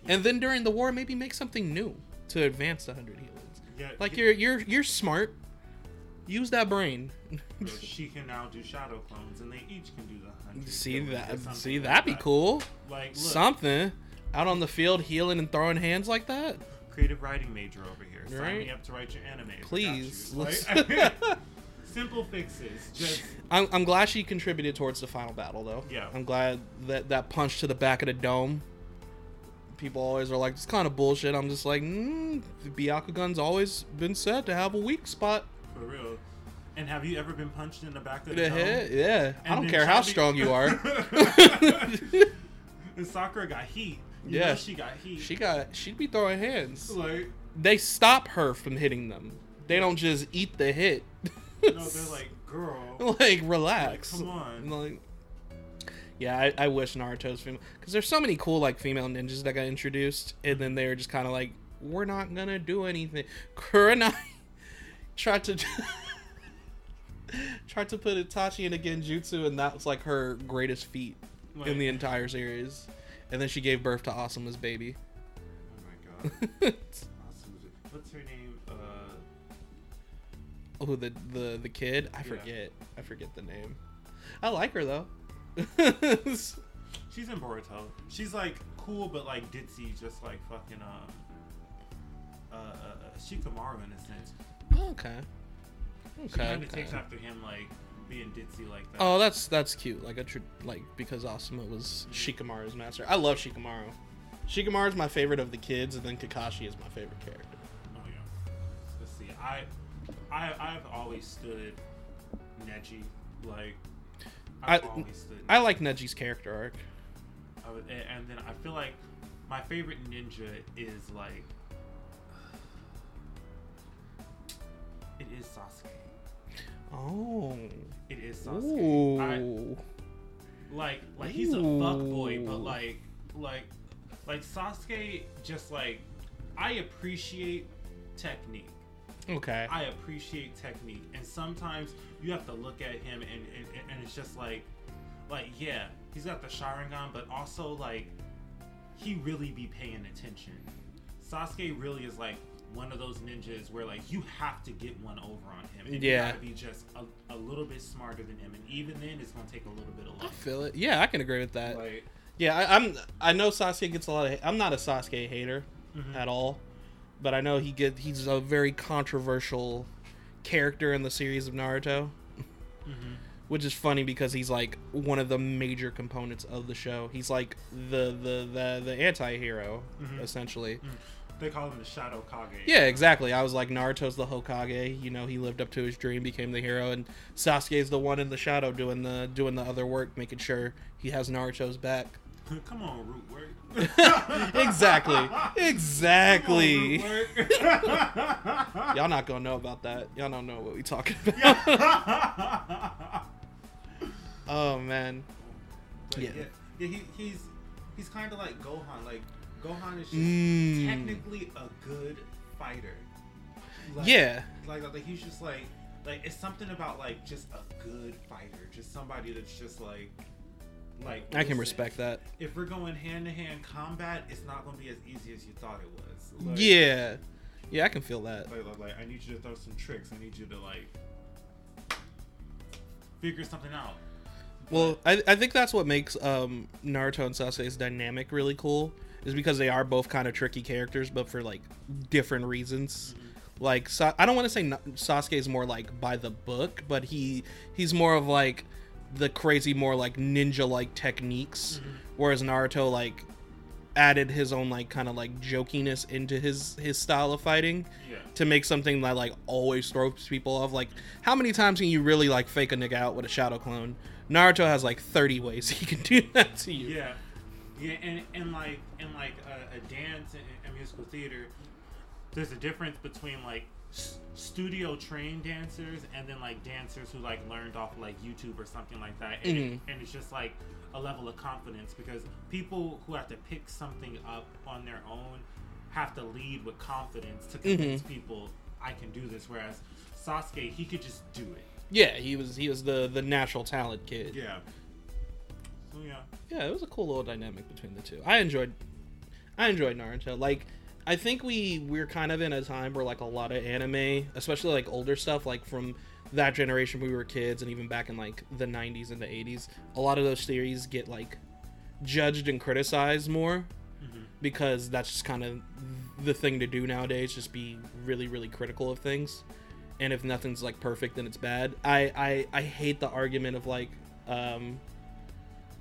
And then during the war, maybe make something new to advance the hundred healings. Yeah, Like you're you're you're smart. Use that brain. She can now do shadow clones, and they each can do the hundred. see healings or that? See like that'd be that. cool. Like look, Something out on the field healing and throwing hands like that. creative writing major over here. Sign Right. me up to write your anime. Please, you. simple fixes. Just I'm, I'm glad she contributed towards the final battle, though. Yeah. I'm glad that that punch to the back of the dome. People always are like, it's kind of bullshit. I'm just like, mm, the Byakugan's always been said to have a weak spot. for real. And have you ever been punched in the back of the, The dome? head, yeah. I don't care how Chabi- strong you are. and Sakura got heat. You Yeah. know she got heat. she got, she'd be throwing hands. like They stop her from hitting them. They don't just eat the hit. no, they're like, girl. like relax. Come on. Like, yeah, I, I wish Naruto's female because there's so many cool like female ninjas that got introduced, and then they were just kind of like, we're not gonna do anything. Kurenai tried to tried to put Itachi in a genjutsu, and that was like her greatest feat in the entire series. And then she gave birth to Asuma's baby. Oh my god. Oh, the the the kid? I Yeah. forget. I forget the name. I like her though. she's in Boruto. She's like cool, but like ditzy, just like fucking um, uh, uh, uh Shikamaru in a sense. okay. She Okay. kind of okay. takes after him, like being ditzy like that. Oh, that's that's cute. Like a tr- like because Asuma was Shikamaru's master. I love Shikamaru. Shikamaru's my favorite of the kids, and then Kakashi is my favorite character. Oh yeah. Let's see. I, I, I've always stood Neji. Like, I've I- always stood. I like Neji's character arc. Would, and then I feel like my favorite ninja is like. It is Sasuke. Oh. It is Sasuke. I, Ooh. like like he's a fuckboy, but like like like Sasuke just like I appreciate technique. Okay. I appreciate technique, and sometimes you have to look at him and and, and it's just like like yeah, he's got the Sharingan, but also like he really be paying attention. Sasuke really is like one of those ninjas where like you have to get one over on him. And Yeah. You gotta be just a, a little bit smarter than him, and even then, it's gonna take a little bit of I luck. feel it. Yeah, I can agree with that. Like, Yeah, I, I'm. I know Sasuke gets a lot of. I'm not a Sasuke hater Mhm. at all, but I know he get. He's a very controversial character in the series of Naruto, mhm. which is funny because he's like one of the major components of the show. He's like the the the, the anti-hero Mhm. essentially. they call him the Shadow Kage. Yeah, exactly. I was like Naruto's the Hokage. You know, he lived up to his dream, became the hero, and Sasuke's the one in the shadow doing the doing the other work, making sure he has Naruto's back. Come on, root work. exactly. Exactly. On, root work. Y'all not gonna know about that. Y'all don't know what we talking about. oh man. But Yeah. yeah, yeah, he, he's he's kind of like Gohan. Like Gohan is just Mm. technically a good fighter. Like, Yeah. like, like he's just like like it's something about like just a good fighter, just somebody that's just like like. I can respect that. If we're going hand to hand combat, it's not going to be as easy as you thought it was. Like, Yeah. Yeah, I can feel that. Like, like, like, I need you to throw some tricks. I need you to like figure something out. Well, I, I think that's what makes um, Naruto and Sasuke's dynamic really cool, is because they are both kind of tricky characters, but for like different reasons. Like Sa- I don't want to say Sasuke is more like by the book, but he he's more of like the crazy, more like ninja like techniques, mm-hmm. whereas Naruto like added his own like kind of like jokiness into his his style of fighting Yeah. to make something that like always throws people off. Like, how many times can you really like fake a nigga out with a shadow clone? Naruto has like 30 ways he can do that to you. Yeah, yeah, and and like in like a, a dance and, and musical theater, there's a difference between like s- studio trained dancers and then like dancers who like learned off like YouTube or something like that. And, it, mm-hmm. and it's just like a level of confidence because people who have to pick something up on their own have to lead with confidence to convince mm-hmm. people I can do this. Whereas Sasuke, he could just do it. Yeah, he was he was the the natural talent kid. Yeah. So yeah. yeah, it was a cool little dynamic between the two. I enjoyed, I enjoyed Naruto. Like, I think we we're kind of in a time where like a lot of anime, especially like older stuff, like from that generation we were kids, and even back in like the '90s and the '80s, a lot of those series get like judged and criticized more because that's just kind of the thing to do nowadays. Just be really, really critical of things. And if nothing's like perfect, then it's bad. I I, I hate the argument of like um,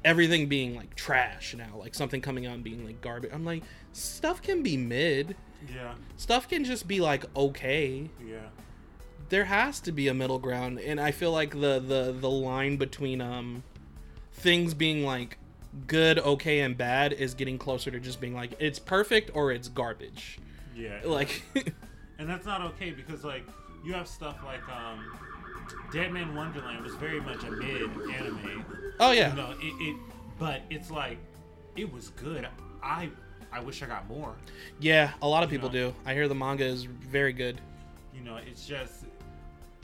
everything being like trash now, like something coming out and being like garbage. I'm like, stuff can be mid. Yeah. Stuff can just be like okay. Yeah. There has to be a middle ground, and I feel like the the the line between um things being like good, okay, and bad is getting closer to just being like it's perfect or it's garbage. Yeah. Like, and that's not okay because like you have stuff like um Deadman Wonderland was very much a mid anime. oh yeah, You know, it, it but it's like it was good. I I wish I got more. yeah, a lot of people know. do. I hear the manga is very good. You know, it's just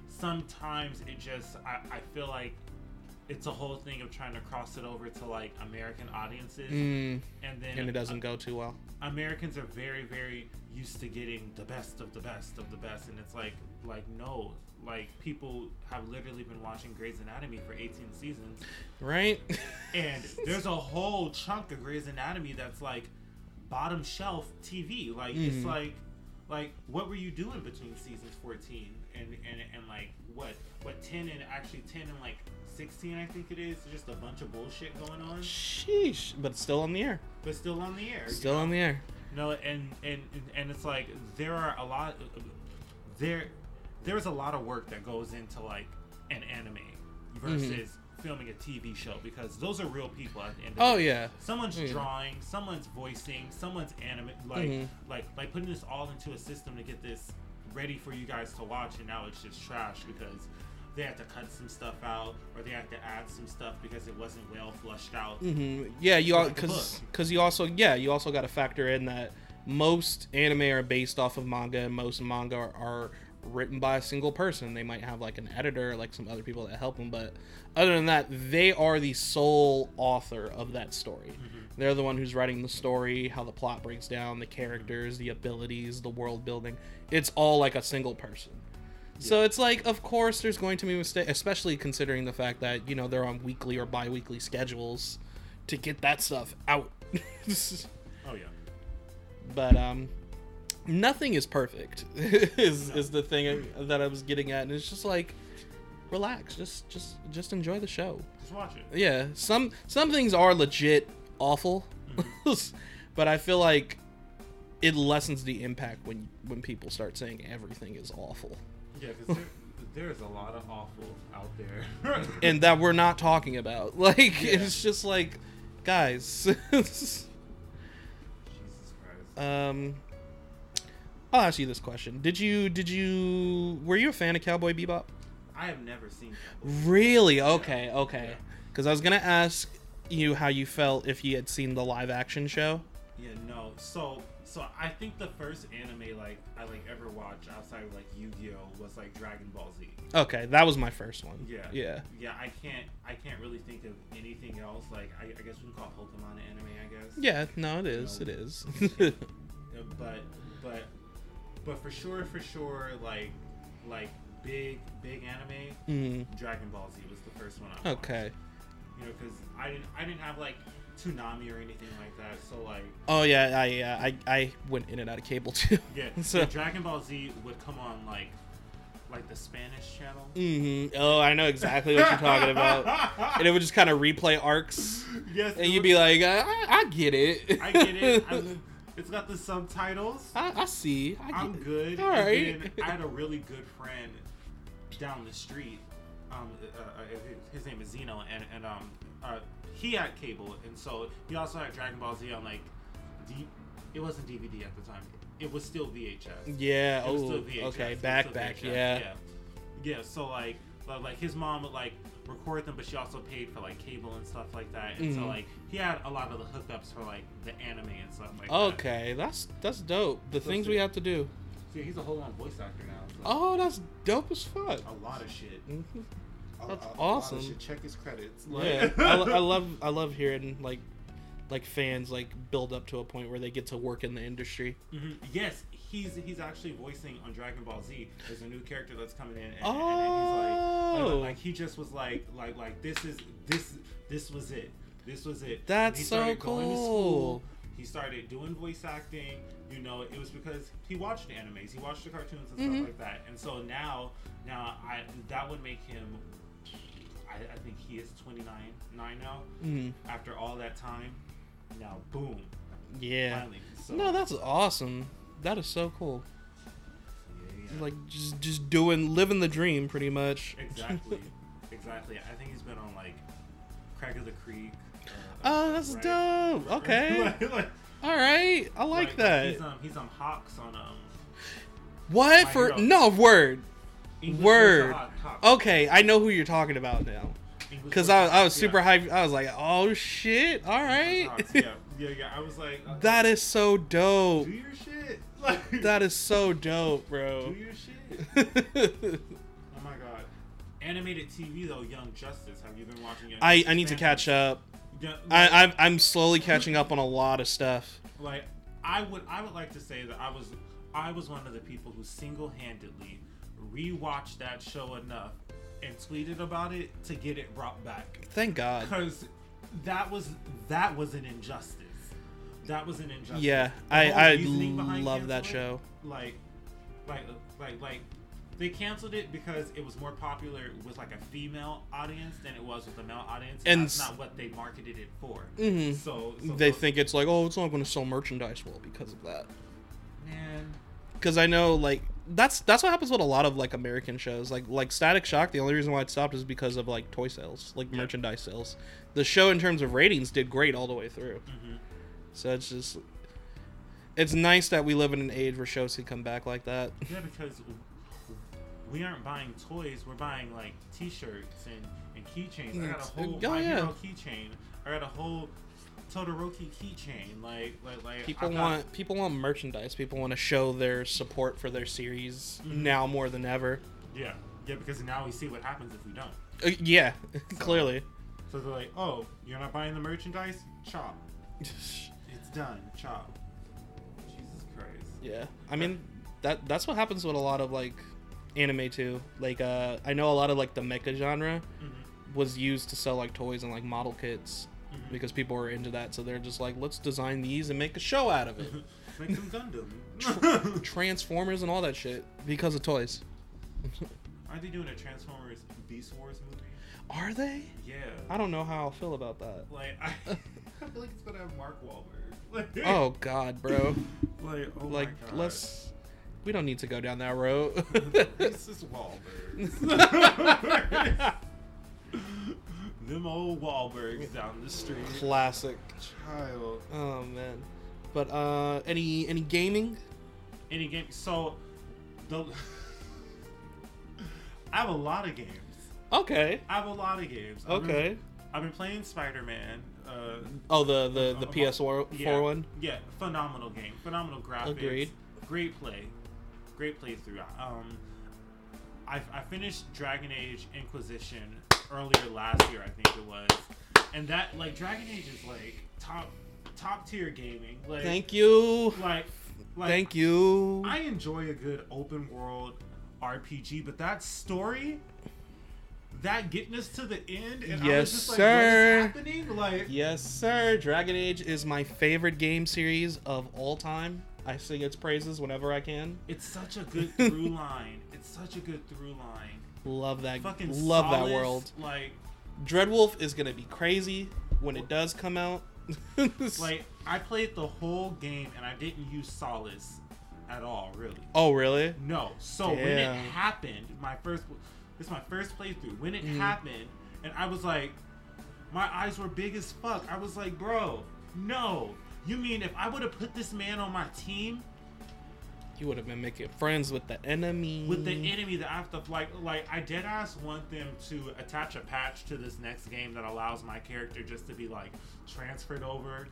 sometimes it just I, I feel like it's a whole thing of trying to cross it over to like American audiences Mm, and then and it doesn't go too well. Americans are very, very used to getting the best of the best of the best, and it's like, like no, like people have literally been watching Grey's Anatomy for 18 seasons, Right? and there's a whole chunk of Grey's Anatomy that's like bottom shelf TV. Like it's Mhm. like, like what were you doing between seasons 14 and and and like what what 10 and actually 10 and like 16 I think it is just a bunch of bullshit going on, Sheesh, but still on the air. but still on the air. you Still on the air. No, and and and it's like there are a lot there there's a lot of work that goes into like an anime versus Mm-hmm. filming a TV show because those are real people at the end of Oh day. yeah. Someone's Yeah. drawing, someone's voicing, someone's anime like Mhm. like like putting this all into a system to get this ready for you guys to watch and now it's just trash because they had to cut some stuff out or they had to add some stuff because it wasn't well flushed out. hmm Yeah, you all because because you also yeah you also got to factor in that most anime are based off of manga and most manga are, are written by a single person. They might have like an editor, like some other people that help them, but other than that, they are the sole author of that story. They're the one who's writing the story, how the plot breaks down, the characters, the abilities, the world building. It's all like a single person. So it's like, of course, there's going to be mistakes, especially considering the fact that you know they're on weekly or bi-weekly schedules to get that stuff out. Oh yeah. but um, nothing is perfect. is is the thing that I was getting at, and it's just like, relax, just just just enjoy the show. Just watch it. Yeah, some some things are legit awful, but I feel like it lessens the impact when when people start saying everything is awful. Yeah, because there, there's a lot of awful out there. and that we're not talking about. Like Yeah. it's just like, guys. Jesus Christ. um, I'll ask you this question: Did you did you were you a fan of Cowboy Bebop? I have never seen that. Really? Okay, okay. Yeah. Because I was gonna ask you how you felt if you had seen the live action show. Yeah, no. So, so I think the first anime like I like ever watched outside of like Yu-Gi-Oh was like Dragon Ball Z. Okay, that was my first one. Yeah. Yeah. Yeah, I can't I can't really think of anything else. Like I, I guess we can call Pokemon anime. I guess. Yeah. No, it is. No. It is. But but but for sure, for sure, like like big big anime. mm, Dragon Ball Z was the first one I watched. okay. You know, because I didn't I didn't have like Toonami or anything like that. So like Oh yeah, I uh, I I went in and out of cable too. yeah, So- the Dragon Ball Z would come on like like the Spanish channel. Mm hmm Oh, I know exactly what you're talking about. And it would just kind of replay arcs, yes, and you'd would- be like, I, I, I get it. I get it. I'm, it's got the subtitles. I, I see. I I'm good. All then I had a really good friend down the street. Um, uh, uh, his name is Zeno, and and um, uh, he had cable, and so he also had Dragon Ball Z on like, D- it wasn't DVD at the time. it was still VHS. Yeah. It was Oh, still VHS. okay. Back, back. VHS, Yeah. yeah. Yeah, So like, like, like his mom would like record them, but she also paid for like cable and stuff like that. And Mhm. so like he had a lot of the hookups for like the anime and stuff like that. Okay, that's that's dope. The So things we have to do. See, he's a whole on voice actor now. so Oh, that's dope as fuck. a lot of shit. Mm-hmm. That's a- a lot of awesome. shit. Check his credits. Yeah, I, I love I love hearing like like fans like build up to a point where they get to work in the industry. Mm-hmm. Yes, he's he's actually voicing on Dragon Ball Z. There's a new character that's coming in, and, and- Oh. and he's like, like, like, he just was like, like, like this is this this was it. This was it. That's he so started going to cool. school. He started doing voice acting. You know, it was because he watched animes, he watched the cartoons and Mhm. stuff like that. And so now, now I that would make him. I, I think he is 29 nine now. Mm, After all that time, now boom, yeah. finally. So, No, that's awesome. That is so cool. yeah, yeah. Like just just doing living the dream pretty much. Exactly. exactly. I think he's been on like Craig of the Creek. uh, Oh, that's right? dope. Okay. like, like, All right. I like that. He's um he's on Hawks on um What for? Hero. No word. English Word. Hawk- Okay, I know who you're talking about now. Cause I, I was super yeah. hyped. I was like, oh shit. All right. Hawks, yeah, yeah, yeah. I was like, that is so dope. do your shit. Like, That is so dope, bro. do your shit. Oh my god. Animated TV though, Young Justice. Have you been watching it? I, I need to catch up. Yeah, I, I'm, I'm slowly catching up on a lot of stuff. like I would I would like to say that I was I was one of the people who single-handedly rewatched that show enough and tweeted about it to get it brought back Thank God. because that was that was an injustice. That was an injustice. Yeah, The I, I love that show. Like, like, like, like. They canceled it because it was more popular with like a female audience than it was with a male audience, and, And that's not what they marketed it for. Mhm. So, so They think it's like, oh, it's not going to sell merchandise well because of that. man, Because I know, like, that's that's what happens with a lot of like American shows. Like like Static Shock. The only reason why it stopped is because of like toy sales, like Yeah. merchandise sales. The show, in terms of ratings, did great all the way through. Mhm. So it's just, it's nice that we live in an age where shows can come back like that. Yeah, because we aren't buying toys; we're buying like T-shirts and and keychains. I got a whole oh, My yeah. Hero keychain. I got a whole Todoroki keychain. Like, like, like People got- want people want merchandise. People want to show their support for their series Mhm. now more than ever. Yeah, yeah, because now we see what happens if we don't. Uh, yeah, clearly. So they're like, "Oh, you're not buying the merchandise? Chop. Done. Chop." Jesus Christ. Yeah, I mean that that's what happens with a lot of like anime too. Like uh, I know a lot of like the mecha genre Mhm. was used to sell like toys and like model kits Mhm. because people were into that. So they're just like, let's design these and make a show out of it. Make some Gundam. Transformers and all that shit because of toys. Aren't they doing a Transformers Beast Wars movie? Are they? Yeah. I don't know how I'll feel about that. Like I, I feel like it's gonna have Mark Wahlberg. Like, Oh God, bro. like oh like let's. We don't need to go down that road. this is Wahlberg. Them old Wahlbergs down the street. Classic. Child. Oh man. But uh, any any gaming? Any game? So, the I have a lot of games. Okay. I have a lot of games. I've been- Okay. I've been playing Spider Man. Uh, Oh, the the the uh, PS4 yeah, one. Yeah, phenomenal game. Phenomenal graphics. Agreed. Great play. Great playthrough. Um, I, I finished Dragon Age Inquisition earlier last year, I think it was, and that like Dragon Age is like top top tier gaming. Like, Thank you. Like, like Thank you. I enjoy a good open world RPG, but that story, that getting us to the end, and I Yes, was just like, sir. what is happening? Like, Yes, sir. Dragon Age is my favorite game series of all time. I sing its praises whenever I can. it's such a good through line. It's such a good through line. Love that. Fucking love that world. Like, Dreadwolf is gonna be crazy when it does come out. like I played the whole game and I didn't use Solas at all, really. oh really? No. So when it happened, my first this is my first playthrough. When it Mhm. happened, and I was like, my eyes were big as fuck. I was like, bro, no. You mean if I would have put this man on my team, You would have been making friends with the enemy. with the enemy that I have to like like I dead ass want them to attach a patch to this next game that allows my character just to be like transferred over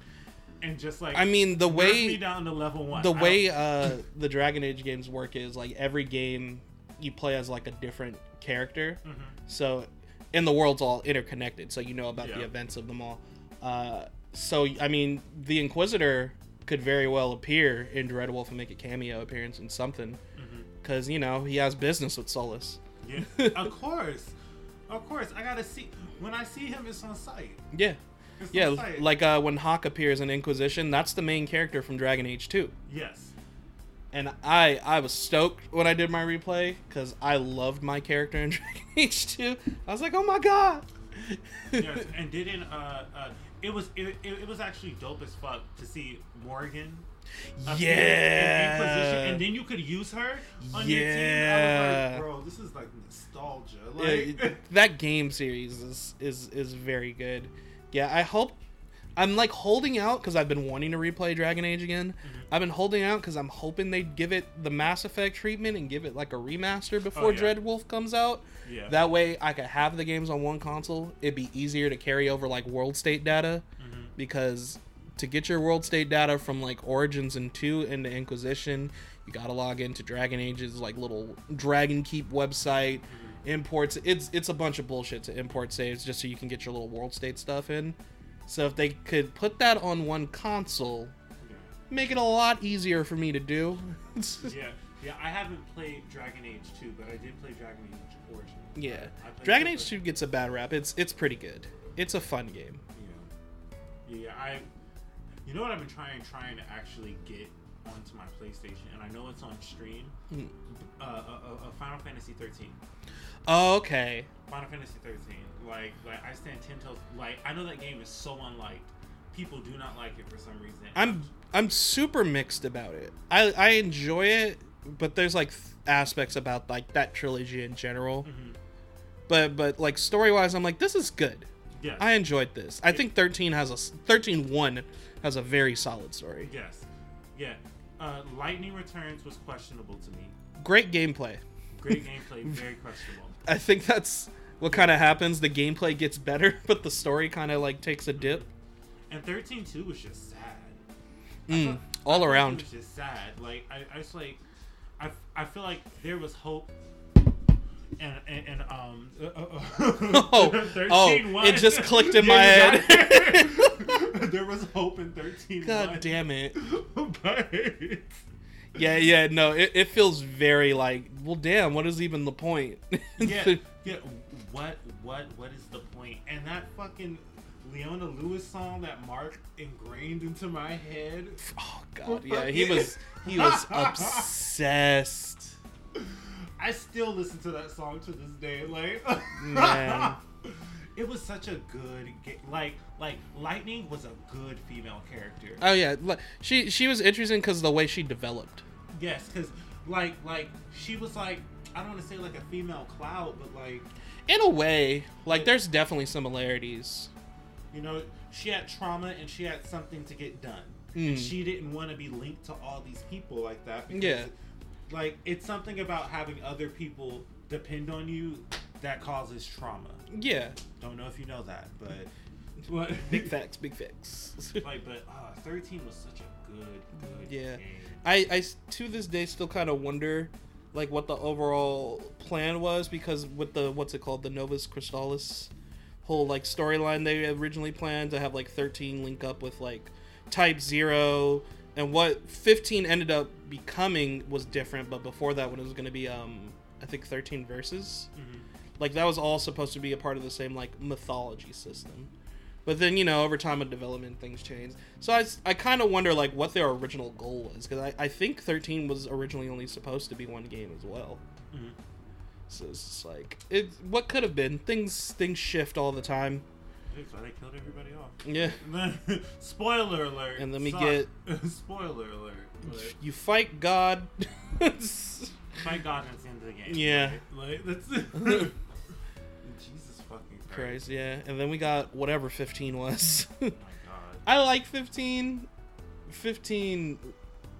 and just like I mean, the way- me down to level one. the way uh, the Dragon Age games work is like every game you play as like a different character. Mm-hmm. So, and the world's all interconnected, so you know about the events of them all. Uh, so, I mean, the Inquisitor could very well appear in Dreadwolf and make a cameo appearance in something, Mm-hmm. because you know he has business with Solas. yeah, of course, of course I gotta see when I see him. It's on site. Yeah. It's Yeah, like uh, when Hawke appears in Inquisition, that's the main character from Dragon Age 2. yes, and I I was stoked when I did my replay because I loved my character in Dragon Age 2. I was like, oh my god. yes, and didn't uh uh it was it, it, was actually dope as fuck to see Morrigan. in Yeah. Inquisition, and then you could use her on your team. I was Yeah. like, bro, this is like nostalgia. Like, it- that game series is is is very good. Yeah, I hope I'm like holding out because I've been wanting to replay Dragon Age again. Mm-hmm. I've been holding out because I'm hoping they'd give it the Mass Effect treatment and give it like a remaster before Oh, yeah. Dreadwolf comes out. Yeah. That way I could have the games on one console. It'd be easier to carry over like world state data Mm-hmm. because to get your world state data from like Origins and 2 into Inquisition, you got to log into Dragon Age's like little Dragon Keep website. Mm-hmm. Imports it's it's a bunch of bullshit to import saves just so you can get your little world state stuff in. So if they could put that on one console, make it a lot easier for me to do. yeah, yeah. I haven't played Dragon Age 2, but I did play Dragon Age Origins. yeah. Dragon Age 2 gets a bad rap. It's it's pretty good. It's a fun game. Yeah. Yeah, I. You know what I've been trying, trying to actually get onto my PlayStation, and I know it's on stream. Hmm. Uh, uh, uh, uh, Final Fantasy 13. Oh, okay. Final Fantasy 13. Like, like I stand ten toes. Like, I know that game is so unliked. People do not like it for some reason. I'm I'm super mixed about it. I I enjoy it, but there's like th- aspects about like that trilogy in general. Mhm. But but like story wise, I'm like this is good. Yes. I enjoyed this. I think 13 has a 13 1 has a very solid story. yes. Yeah. Uh, Lightning Returns was questionable to me. Great gameplay. Great gameplay, very questionable. I think that's what kind of happens. The gameplay gets better, but the story kind of like takes a dip. And 13 2 was just sad. Mm, I all around. It was just sad. Like I, I was like, I, I feel like there was hope. And and, and um. uh, uh, uh, Oh, 13 oh, one. it just clicked in my head. there was hope in 13 God damn it. but Yeah, yeah, no, it, it feels very like, well, damn, what is even the point? yeah, yeah. What what what is the point? And that fucking Leona Lewis song that Mark ingrained into my head. oh god, yeah, he was he was obsessed. I still listen to that song to this day. Like, Man. it was such a good, ga- like, like Lightning was a good female character. Oh yeah, she she was interesting because the way she developed. yes, because like, like she was like, I don't want to say like a female Cloud, but like, In a way, like there's definitely similarities. you know, she had trauma and she had something to get done, Mm. and she didn't want to be linked to all these people like that. Because, Yeah. like it's something about having other people depend on you that causes trauma. Yeah, Don't know if you know that, but. What? big facts, big facts. like, but uh, 13 was such a good, good Yeah. game. I to this day still kind of wonder like what the overall plan was because with the what's it called the Nova Crystallis whole like storyline they originally planned to have like 13 link up with like Type 0 and what 15 ended up becoming was different but before that when it was going to be um I think 13 Versus Mhm. Like that was all supposed to be a part of the same like mythology system but then you know over time of development things changed so I, I kind of wonder like what their original goal was because I, I think 13 was originally only supposed to be one game as well Mhm. so it's just like it what could have been things things shift all the time That's why they killed everybody off. yeah Spoiler alert. And let me Suck. Spoiler alert. You fight god fight God, that's the end of the game. Yeah. Like, like that's. Christ. Yeah and then we got whatever 15 was Oh my God. I like 15. 15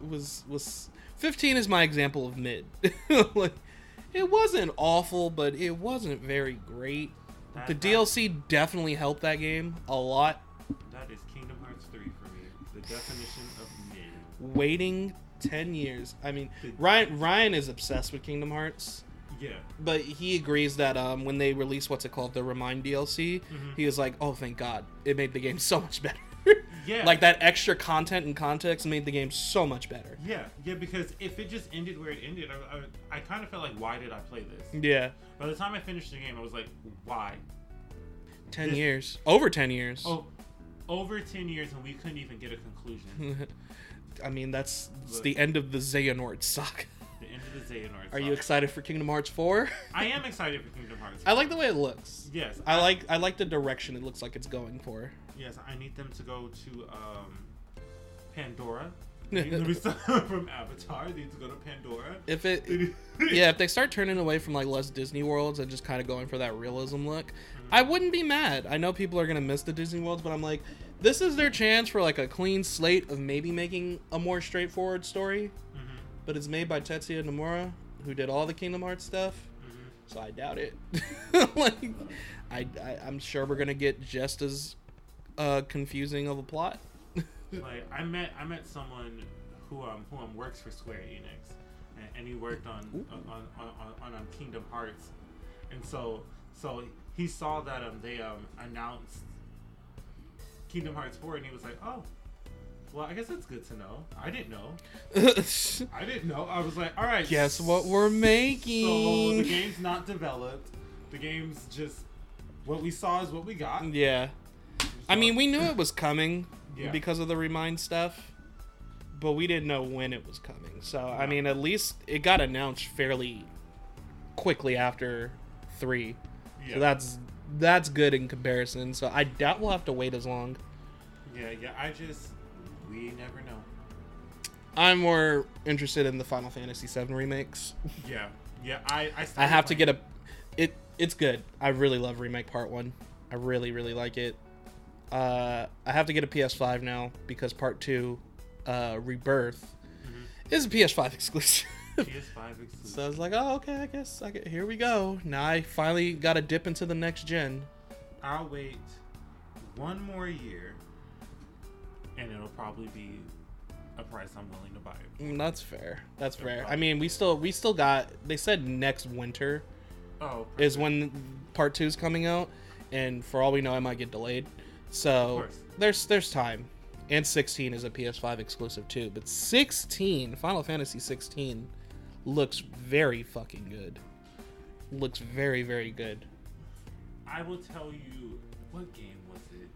was was 15 is my example of mid. like, it wasn't awful, but it wasn't very great. That- The that- DLC definitely helped that game a lot. That is Kingdom Hearts 3 for me. The definition of mid. Waiting 10 years. I mean, Ryan Ryan is obsessed with Kingdom Hearts, Yeah. but he agrees that um, when they released what's it called, the Re Mind DLC, Mhm. he was like, "Oh, thank God, it made the game so much better." Yeah. like that extra content and context made the game so much better. Yeah, yeah, because if it just ended where it ended, I, I, I kind of felt like, why did I play this? Yeah, By the time I finished the game, I was like, why? 10 This- years, over 10 years. Oh, over 10 years and we couldn't even get a conclusion. I mean, that's it's Look. the end of the Xehanort saga. The end of the Xehanort. Are you excited for Kingdom Hearts 4? I am excited for Kingdom Hearts. I like the way it looks. Yes. I like I like the direction it looks like it's going for. Yes, I need them to go to um, Pandora. They need to start from Avatar. They need to go to Pandora. If it yeah, if they start turning away from like less Disney worlds and just kind of going for that realism look, I wouldn't be mad. I know people are gonna miss the Disney worlds, but I'm like, this is their chance for like a clean slate of maybe making a more straightforward story. But it's made by Tetsuya Nomura, who did all the Kingdom Hearts stuff. mhm. So I doubt it. like, I, I I'm sure we're gonna get just as uh, confusing of a plot. like I met I met someone who um who um works for Square Enix, and, and he worked on on on, on, on um, Kingdom Hearts, and so so he saw that um they um announced Kingdom Hearts 4, and he was like, oh. Well, I guess that's good to know. I didn't know. I didn't know. I was like, all right. Guess what we're making? So the game's not developed. The game's just what we saw is what we got. yeah. I mean, we knew it was coming Yeah. because of the Re Mind stuff, but we didn't know when it was coming. So I mean, at least it got announced fairly quickly after three. Yeah. So that's that's good in comparison. So I doubt we'll have to wait as long. yeah, yeah. I just we never know. I'm more interested in the Final Fantasy VII remakes. Yeah, yeah. I I, I have to get a. It it's good. I really love remake part one. I really really like it. Uh, I have to get a PS5 now because part two, uh, Rebirth, is a PS5 exclusive. PS5 exclusive. so I was like, oh okay, I guess I get, here we go. Now I finally got to dip into the next gen. I'll wait one more year, and it'll probably be a price I'm willing to buy it. Mm, that's fair. That's fair. I mean, we still we still got. They said next winter Oh, is when part two's coming out, and for all we know, I might get delayed. So there's there's time. And 16 is a PS5 exclusive too, but 16, Final Fantasy 16, looks very fucking good. Looks very very good. I will tell you what game was it.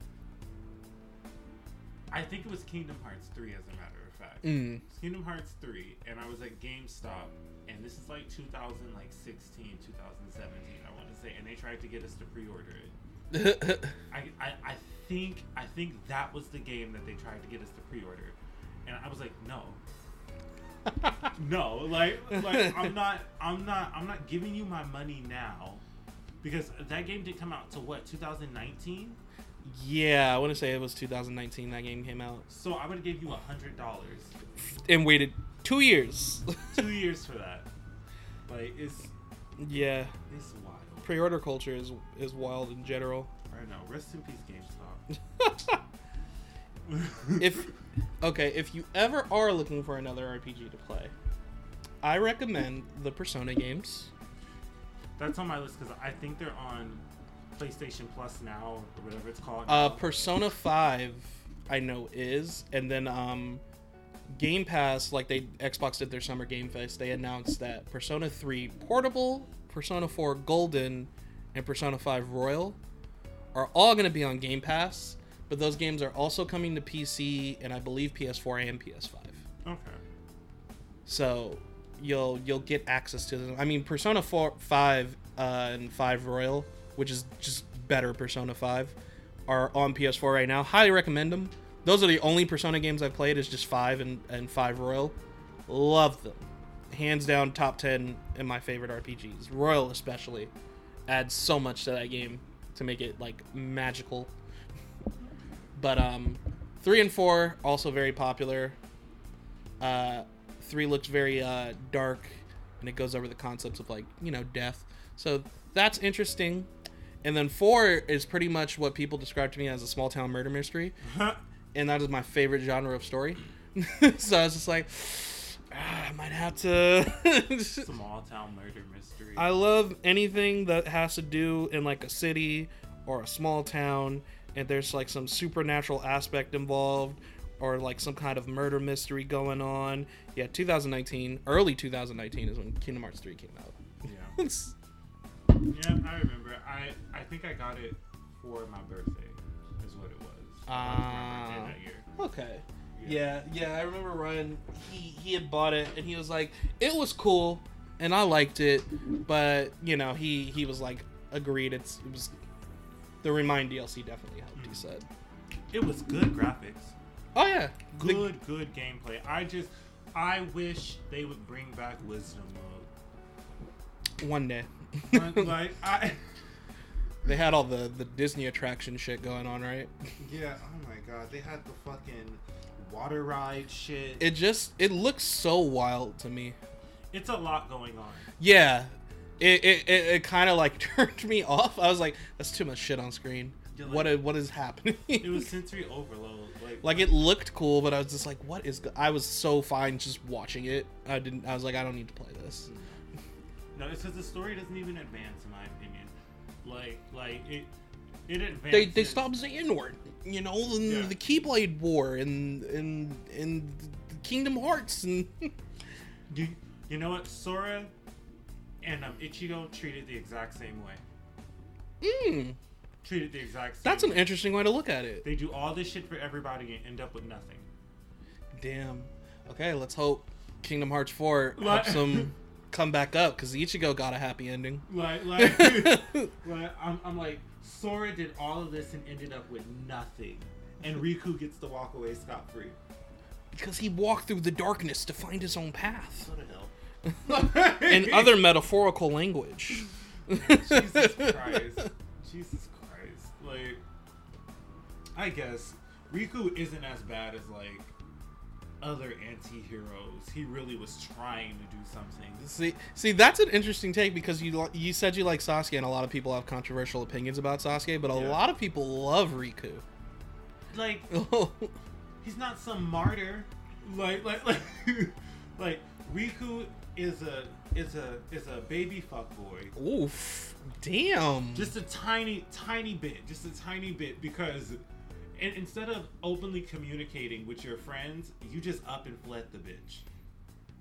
I think it was Kingdom Hearts 3, as a matter of fact. Mm. Kingdom Hearts 3, and I was at GameStop, and this is like 2016, 2017, I want to say, and they tried to get us to pre-order it. I, I, I think I think that was the game that they tried to get us to pre-order, and I was like, no, no, like like I'm not I'm not I'm not giving you my money now, because that game did come out to what 2019, yeah, I want to say it was 2019 that game came out, so I would have gave you a hundred dollars, and waited two years. two years for that. Like it's yeah, it's wild. pre-order culture is is wild in general. I know. Rest in peace, GameStop. if okay, if you ever are looking for another RPG to play, I recommend the Persona games. That's on my list because I think they're on PlayStation Plus now or whatever it's called. Uh. Persona Five, I know is, and then um, Game Pass, like they Xbox did their summer game fest, they announced that Persona Three Portable, Persona Four Golden, and Persona Five Royal are all going to be on Game Pass. But those games are also coming to PC and I believe PS4 and PS5. okay. So you'll you'll get access to them. I mean, Persona 4, 5 uh, and 5 Royal, which is just better Persona 5, are on PS4 right now. Highly recommend them. Those are the only Persona games I've played is just 5 and, and 5 Royal. Love them. Hands down top 10 in my favorite RPGs. Royal especially adds so much to that game to make it like magical. But um 3 and 4 also very popular. Uh three looks very uh, dark, and it goes over the concepts of like you know death. So that's interesting. And then four is pretty much what people describe to me as a small town murder mystery, and that is my favorite genre of story. so I was just like, ah, I might have to. Small town murder mystery. I love anything that has to do in like a city or a small town, and there's like some supernatural aspect involved, or like some kind of murder mystery going on. Yeah, 2019, early 2019 is when Kingdom Hearts 3 came out. yeah. Yeah, I remember. I I think I got it for my birthday. Is what it was. It was my birthday Ah. that year. Okay. Yeah, yeah, I remember Ryan. He he had bought it, and he was like, it was cool, and I liked it, but you know, he he was like, agreed. It's it was the Re Mind DLC definitely helped. He said, It was good graphics. oh yeah, The- Good, good gameplay. I just, I wish they would bring back Wisdom Mode. one day. like I, They had all the the Disney attraction shit going on, right? yeah. Oh my god, they had the fucking water ride shit. It just it looks so wild to me. it's a lot going on. Yeah, it it, it, it kind of like turned me off. I was like, that's too much shit on screen. Yeah, like, what what is happening? It was sensory overload. Like, like it looked cool, but I was just like, what is? Go-? I was so fine just watching it. I didn't. I was like, I don't need to play this. no, it's because the story doesn't even advance, in my. Like, like it, it advances. They they stopped Xehanort, you know, and Yeah. the Keyblade War and and and Kingdom Hearts and You, you know what? Sora and um, Ichigo treated the exact same way. mm, Treated the exact same. that's an way. interesting way to look at it. They do all this shit for everybody and end up with nothing. Damn. Okay, let's hope Kingdom Hearts 4 Like- helps them come back up because Ichigo got a happy ending. Like, like, like I'm, I'm like, Sora did all of this and ended up with nothing, and Riku gets to walk away scot free. Because he walked through the darkness to find his own path. What the hell? In other metaphorical language. Jesus Christ. Jesus Christ. Like, I guess Riku isn't as bad as like other anti-heroes. He really was trying to do something. See, see, that's an interesting take because you you said you like Sasuke, and a lot of people have controversial opinions about Sasuke, but a Yeah. lot of people love Riku. Like, he's not some martyr. Like, like, like, like Riku is a is a is a baby fuck boy. Oof, damn. Just a tiny, tiny bit. Just a tiny bit because. And instead of openly communicating with your friends, you just up and fled the bitch.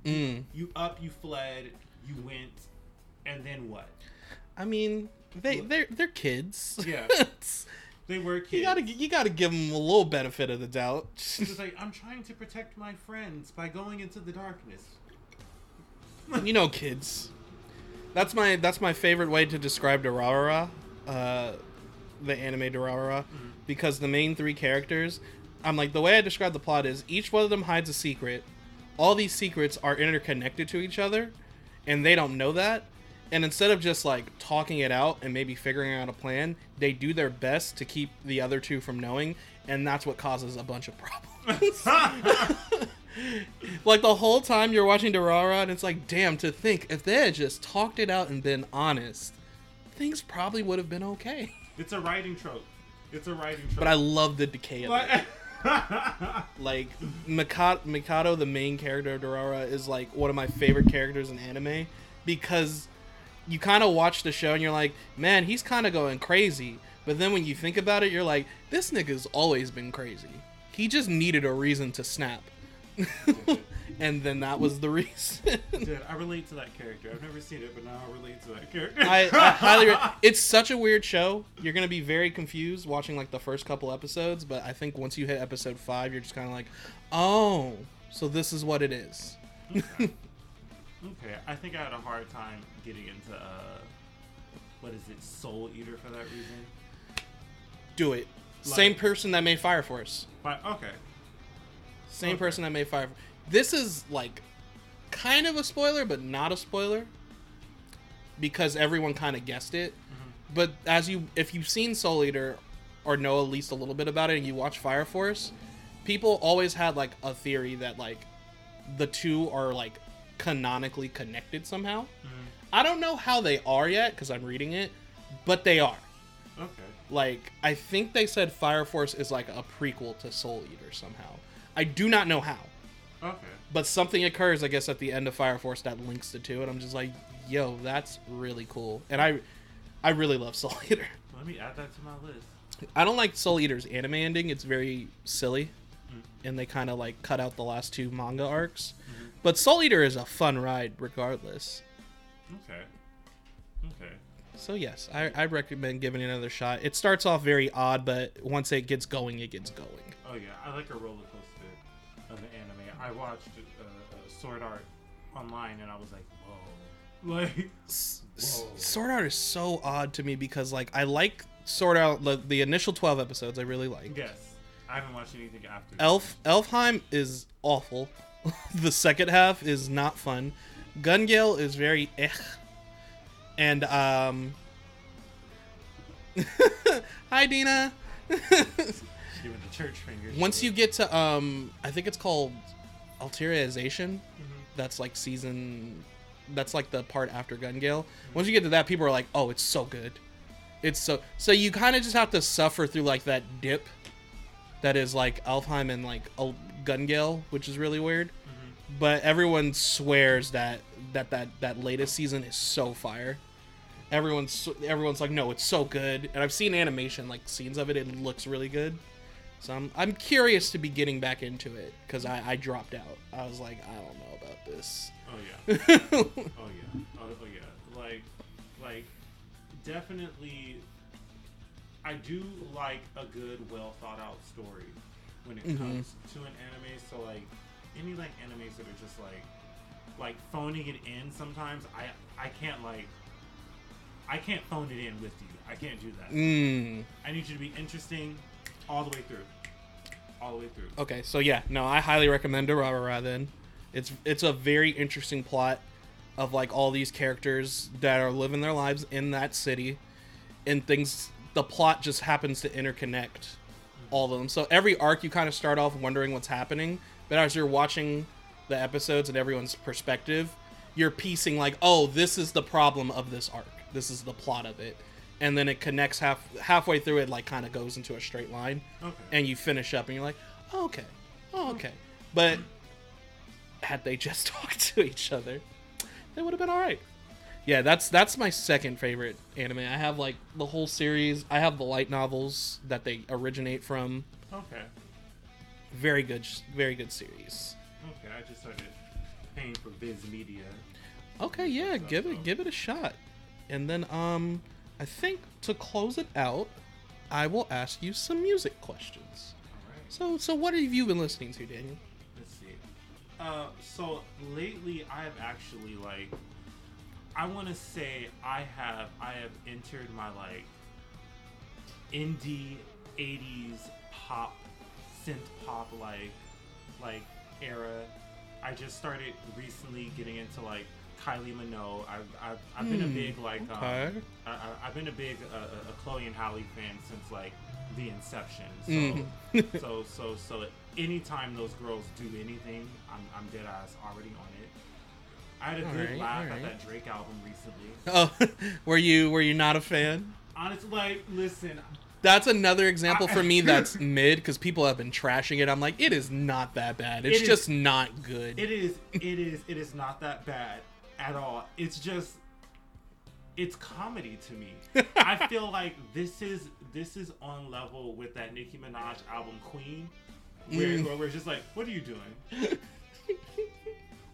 Mm. You up, you fled, you went, and then what? I mean, they they're they're kids. Yeah. They were kids. you gotta you gotta give them a little benefit of the doubt. It's like I'm trying to protect my friends by going into the darkness. you know, kids. That's my that's my favorite way to describe Durarara, uh, the anime Durarara, because the main three characters, I'm like the way I describe the plot is each one of them hides a secret. All these secrets are interconnected to each other, and they don't know that. And instead of just like talking it out and maybe figuring out a plan, they do their best to keep the other two from knowing, and that's what causes a bunch of problems. like the whole time you're watching Durara, and it's like, damn, to think if they had just talked it out and been honest, things probably would have been okay. It's a writing trope. It's a writing trope. But I love the decay of it. Like Mikado, Mikado, the main character of Dorara, is like one of my favorite characters in anime because you kind of watch the show and you're like, man, he's kind of going crazy. But then when you think about it, you're like, this nigga's always been crazy. He just needed a reason to snap. and then that was the reason. Dude, I relate to that character. I've never seen it, but now I relate to that character. I, I highly. Re- it's such a weird show. You're gonna be very confused watching like the first couple episodes, but I think once you hit episode five, you're just kind of like, oh, so this is what it is. okay, I think I had a hard time getting into uh, what is it, Soul Eater for that reason. Do it. Like- Same person that made Fire Force. But okay, Same Okay. person that made Fire. This is like kind of a spoiler, but not a spoiler because everyone kind of guessed it. But as you, if you've seen Soul Eater or know at least a little bit about it, and you watch Fire Force, people always had like a theory that like the two are like canonically connected somehow. Mm-hmm. I don't know how they are yet because I'm reading it, but they are. Okay. Like I think they said Fire Force is like a prequel to Soul Eater somehow. I do not know how, Okay. but something occurs I guess at the end of Fire Force that links the two, and I'm just like, yo, that's really cool. And I, I really love Soul Eater. Let me add that to my list. I don't like Soul Eater's anime ending. It's very silly, mm-hmm. and they kind of like cut out the last two manga arcs. Mm-hmm. But Soul Eater is a fun ride regardless. Okay. Okay. So yes, I, I recommend giving it another shot. It starts off very odd, but once it gets going, it gets going. Oh yeah, I like a roller coaster of an anime. I watched uh, uh, Sword Art online, and I was like, whoa, like, Whoa. Sword Art is so odd to me because like I like Sword Art the, the initial 12 episodes I really like. yes, I haven't watched anything after. Elf Elfheim is awful. the second half is not fun. Gun Gale is very eh. And um Hi Dina. She's giving the church fingers. Once you get to um I think it's called Alicization. Mm-hmm. That's like season that's like the part after Gun Gale. Once you get to that people are like, "Oh, it's so good." It's so so you kind of just have to suffer through like that dip that is like Elfheim and like El- Gun Gale, which is really weird. But everyone swears that that that that latest season is so fire. Everyone's everyone's like, "No, it's so good." And I've seen animation like scenes of it. It looks really good. So I'm, I'm curious to be getting back into it because I, I dropped out. I was like, I don't know about this. Oh yeah. Oh yeah. Oh, oh yeah. Like, like, definitely. I do like a good, well thought out story when it Mhm. comes to an anime. So like, any like animes that are just like, like phoning it in. Sometimes I I can't like. I can't phone it in with you. I can't do that. Mm. I need you to be interesting all the way through. All the way through. Okay, so yeah, no, I highly recommend Durarara then. It's it's a very interesting plot of like all these characters that are living their lives in that city and things the plot just happens to interconnect all of them. So every arc you kind of start off wondering what's happening, but as you're watching the episodes and everyone's perspective, you're piecing like, "Oh, this is the problem of this arc. This is the plot of it." And then it connects half halfway through it like kind of goes into a straight line Okay. and you finish up and you're like, oh, okay, oh, okay. But had they just talked to each other, they would have been all right. Yeah, that's that's my second favorite anime. I have like the whole series. I have the light novels that they originate from. okay. Very good, very good series. Okay. I just started paying for Viz Media. Okay, yeah, give it give it a shot. And then um I think to close it out, I will ask you some music questions. Right. So so what have you been listening to, Daniel? Let's see. Uh, so lately, I have actually like, I want to say I have I have entered my like indie '80s pop, synth pop like like era. I just started recently getting into like Kylie Minogue. I've I've, I've been a Hmm, big like okay. um, I, I, I've been a big uh, a Chloe and Halle fan since like the inception. So Mhm. so so so anytime those girls do anything, I'm I'm dead ass already on it. I had a good Alright, laugh alright. at that Drake album recently. Oh, were you were you not a fan? Honestly, like listen, That's another example I- for me that's mid because people have been trashing it. I'm like, it is not that bad. It's It is- just not good. it is it is it is not that bad at all. It's just it's comedy to me. I feel like this is this is on level with that Nicki Minaj album Queen, where, Mm. where we're just like, what are you doing?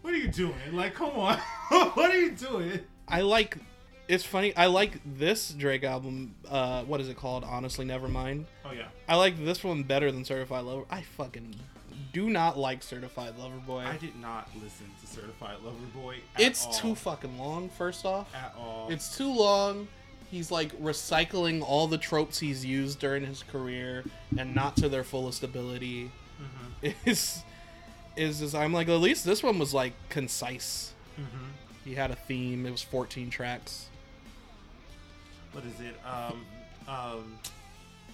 what are you doing? Like, come on, what are you doing? I like. It's funny. I like this Drake album. Uh, what is it called? Honestly, never mind. Oh yeah, I like this one better than Certified Lover. I fucking do not like Certified Lover Boy. I did not listen to Certified Lover Boy. At It's all, too fucking long. First off, at all. It's too long. He's like recycling all the tropes he's used during his career and not to their fullest ability. Mhm. Is is just, I'm like at least this one was like concise. Mhm. He had a theme. It was 14 tracks. what is it? Um, um,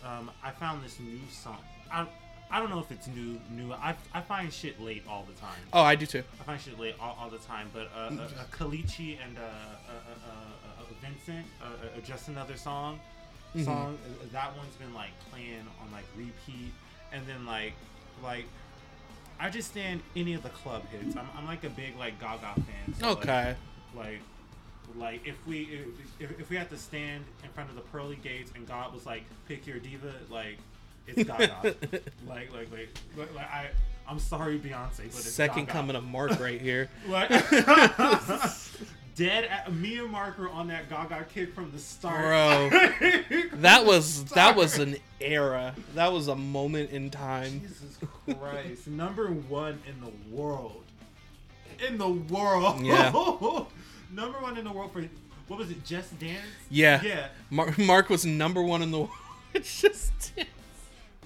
um, I found this new song. I, I don't know if it's new. New. I, I find shit late all the time. Oh, I do too. I find shit late all, all the time. But uh, uh, uh, Kalichi and uh, uh, uh, uh, Vincent, just another song, Mhm. song. uh, That one's been like playing on like repeat, and then like like. I just stand any of the club hits. I'm, I'm like a big like Gaga fan. so, like, Okay. like like if we if, if we had to stand in front of the pearly gates and God was like pick your diva like it's Gaga like like like like, like I I'm sorry Beyonce but it's Second Gaga. coming of Mark right here. like dead at, me and Mark were on that Gaga kick from the start Bro. That was that was an era. That was a moment in time. Jesus Christ number one in the world in the world Yeah. number one in the world for what was it Just Dance Yeah. yeah Mark, Mark was number one in the world. It's just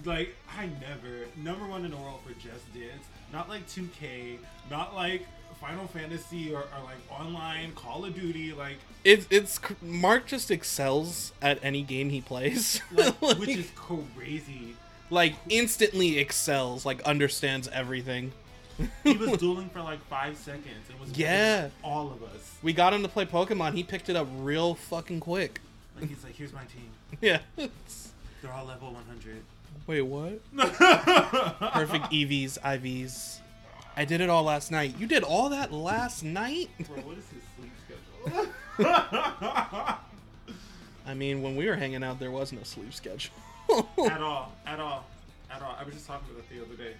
like I never number one in the world for Just Dance. Not like 2K, not like Final Fantasy or, or like online Call of Duty, like, it's it's Mark just excels at any game he plays. like like, which is crazy. like instantly excels, like understands everything. He was dueling for like five seconds and was Yeah. all of us. We got him to play Pokemon. He picked it up real fucking quick. Like he's like, here's my team. Yeah. They're all level 100. Wait, what? Perfect EVs, IVs. I did it all last night. You did all that last night? Bro, what is his sleep schedule? I mean, when we were hanging out, there was no sleep schedule. at all, at all, at all. I was just talking about it the other day.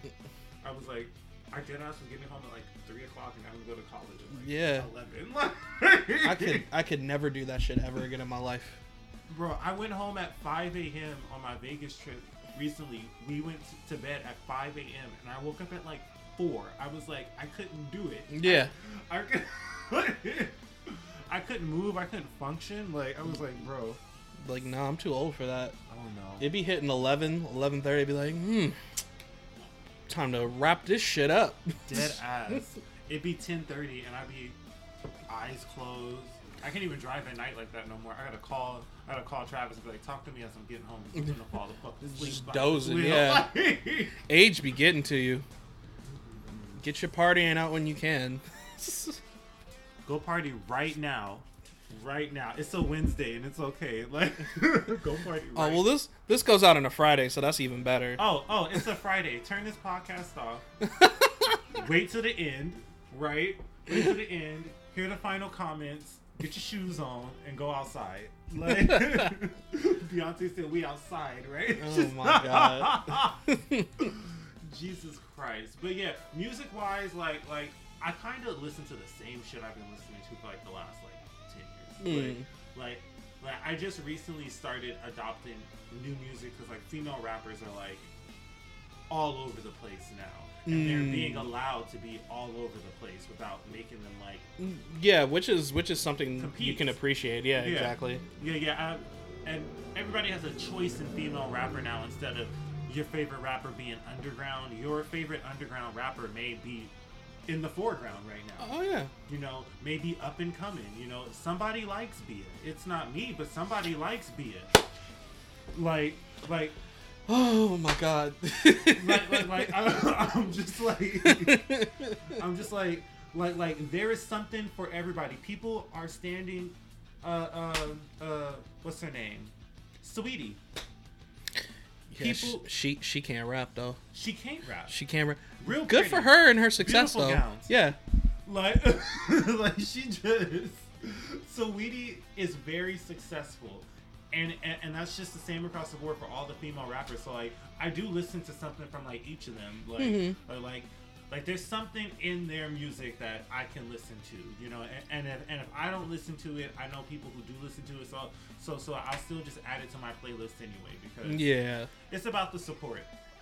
I was like, I did ask him getting home at like three o'clock and having to go to college at like Yeah. eleven. I could I could never do that shit ever again in my life. Bro, I went home at 5 a.m. on my Vegas trip recently. We went to bed at 5 a.m. and I woke up at like 4. I was like, I couldn't do it. Yeah. I, could, I couldn't move. I couldn't function. Like, I was like, bro. Like, no, I'm too old for that. Oh no. It'd be hitting 11, 11.30, I'd be like, hmm, time to wrap this shit up. Dead ass. It'd be 10:30 and I'd be eyes closed. I can't even drive at night like that no more. I gotta call. I gotta call Travis and be like, talk to me as I'm getting home. I'm gonna fall the fuck asleep. Just dozing, wheel." yeah. Age be getting to you. Get your partying out when you can. Go party right now. Right now. It's a Wednesday and it's okay. Like go party Oh well, this this goes out on a Friday, so that's even better. Oh, oh, it's a Friday. Turn this podcast off. Wait till the end, right? Wait till the end. Hear the final comments. Get your shoes on and go outside. Like Beyonce said, "We outside, right?" Oh my god. Jesus Christ. But yeah, music wise, like like I kind of listen to the same shit I've been listening to for like the last like ten years. Mm. Like, like like I just recently started adopting new music because like female rappers are like all over the place now, and they're Mm. being allowed to be all over the place without making them like yeah, which is which is something you can appreciate. Yeah, Yeah. exactly. Yeah, yeah, I, and everybody has a choice in female rapper now instead of your favorite rapper being underground. Your favorite underground rapper may be in the foreground right now. Oh yeah. You know, maybe up and coming. You know, somebody likes Bia. It's not me, but somebody likes Bia. Like, like, Oh my god. like, like, like I, I'm just like, I'm just like, like, like, there is something for everybody. People are standing. Uh, uh, uh, what's her name? Saweetie. Yeah, people- she she can't rap though. She can't rap. She can't rap. Real Good for her and her success Beautiful though. gowns. Yeah. Like, like she just. Saweetie is very successful, and, and and that's just the same across the board for all the female rappers. So like, I do listen to something from like each of them. Like, Mhm. or, like, like there's something in their music that I can listen to. You know, and, and if and if I don't listen to it, I know people who do listen to it. So so so I'll still just add it to my playlist anyway because Yeah. it's about the support.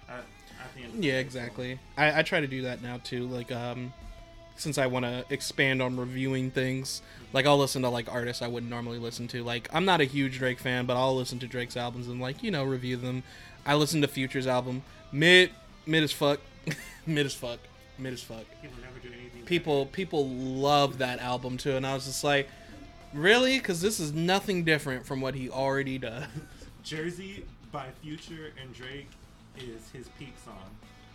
At, at the end. Of the Yeah, exactly. I, I try to do that now too. Like, um, since I want to expand on reviewing things, like I'll listen to like artists I wouldn't normally listen to. Like, I'm not a huge Drake fan, but I'll listen to Drake's albums and like you know review them. I listened to Future's album, mid mid as fuck, mid as fuck, mid as fuck. People never do anything. People people love that album too, and I was just like, really? Because this is nothing different from what he already does. Jersey by Future and Drake is his peak song,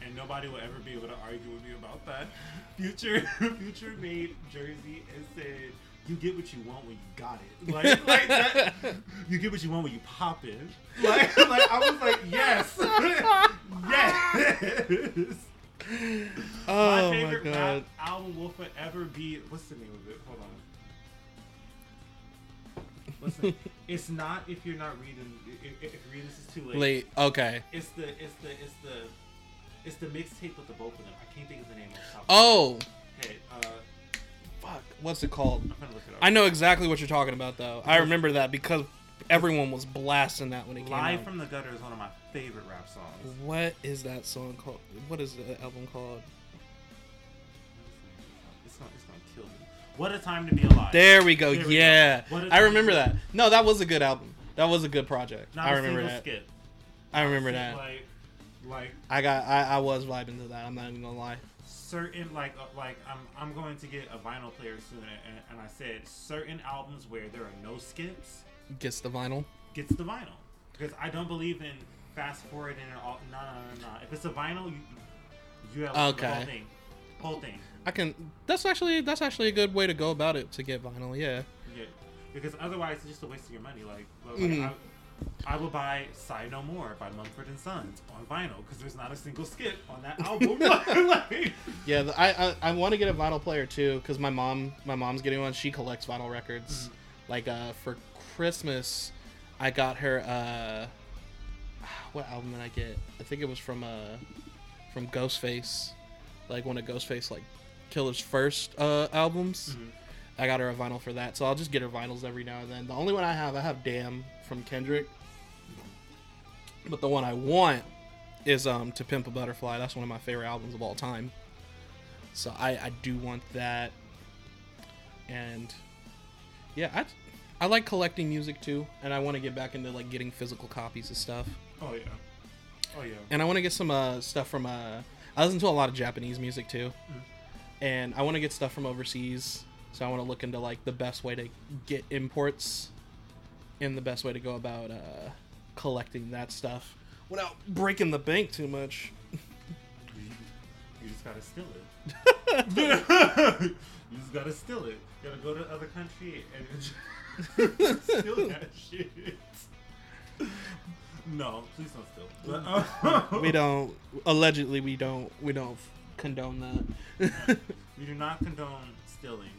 and nobody will ever be able to argue with me about that. Future, Future made Jersey and said, "You get what you want when you got it." Like, like that. You get what you want when you pop it. Like, like I was like, yes, yes. Oh my my, favorite god. rap album will forever be. What's the name of it? Hold on. Listen, it's not if you're not reading. If, if reading this is too late. Late. Okay. It's the it's the it's the it's the mixtape with the both of them. I can't think of the name. Off the Oh, head. uh, fuck. What's it called? I'm gonna look it up. I know exactly what you're talking about, though. I remember that because everyone was blasting that when it came out. Live from the Gutter is one of my favorite rap songs. What is that song called? What is the album called? It's gonna, it's gonna kill me. What a time to be alive. There we go. There we yeah, go. I remember that. No, that was a good album. That was a good project. Not I remember that. skip. I remember that. Like, like I got. I, I was vibing to that. I'm not even gonna lie. certain like uh, like I'm I'm going to get a vinyl player soon, and, and I said certain albums where there are no skips Gets the vinyl. gets the vinyl because I don't believe in fast forwarding and all. No, no, no, no. If it's a vinyl, you you have the Okay. whole thing, whole thing. I can. That's actually. That's actually a good way to go about it to get vinyl. Yeah. Yeah, because otherwise it's just a waste of your money. Like, like Mhm. I, I will buy "Sigh No More" by Mumford and Sons on vinyl because there's not a single skip on that album. like, Yeah, the, I I, I want to get a vinyl player too because my mom my mom's getting one. She collects vinyl records. Like uh for Christmas, I got her uh what album did I get? I think it was from uh from Ghostface, like one of Ghostface like Killah's first uh albums. I got her a vinyl for that, so I'll just get her vinyls every now and then. The only one I have, I have "Damn" from Kendrick, but the one I want is um "To Pimp a Butterfly." That's one of my favorite albums of all time. So I I do want that, and yeah, I I like collecting music too, and I want to get back into like getting physical copies of stuff, oh yeah, oh yeah. and I want to get some uh stuff from uh I listen to a lot of Japanese music too, and I want to get stuff from overseas. So I want to look into like the best way to get imports, and the best way to go about uh collecting that stuff without breaking the bank too much. You, just gotta steal it. you just gotta steal it. You gotta go to other country and steal that shit. No, please don't steal. But, uh, we don't allegedly we don't we don't condone that we do not condone stealing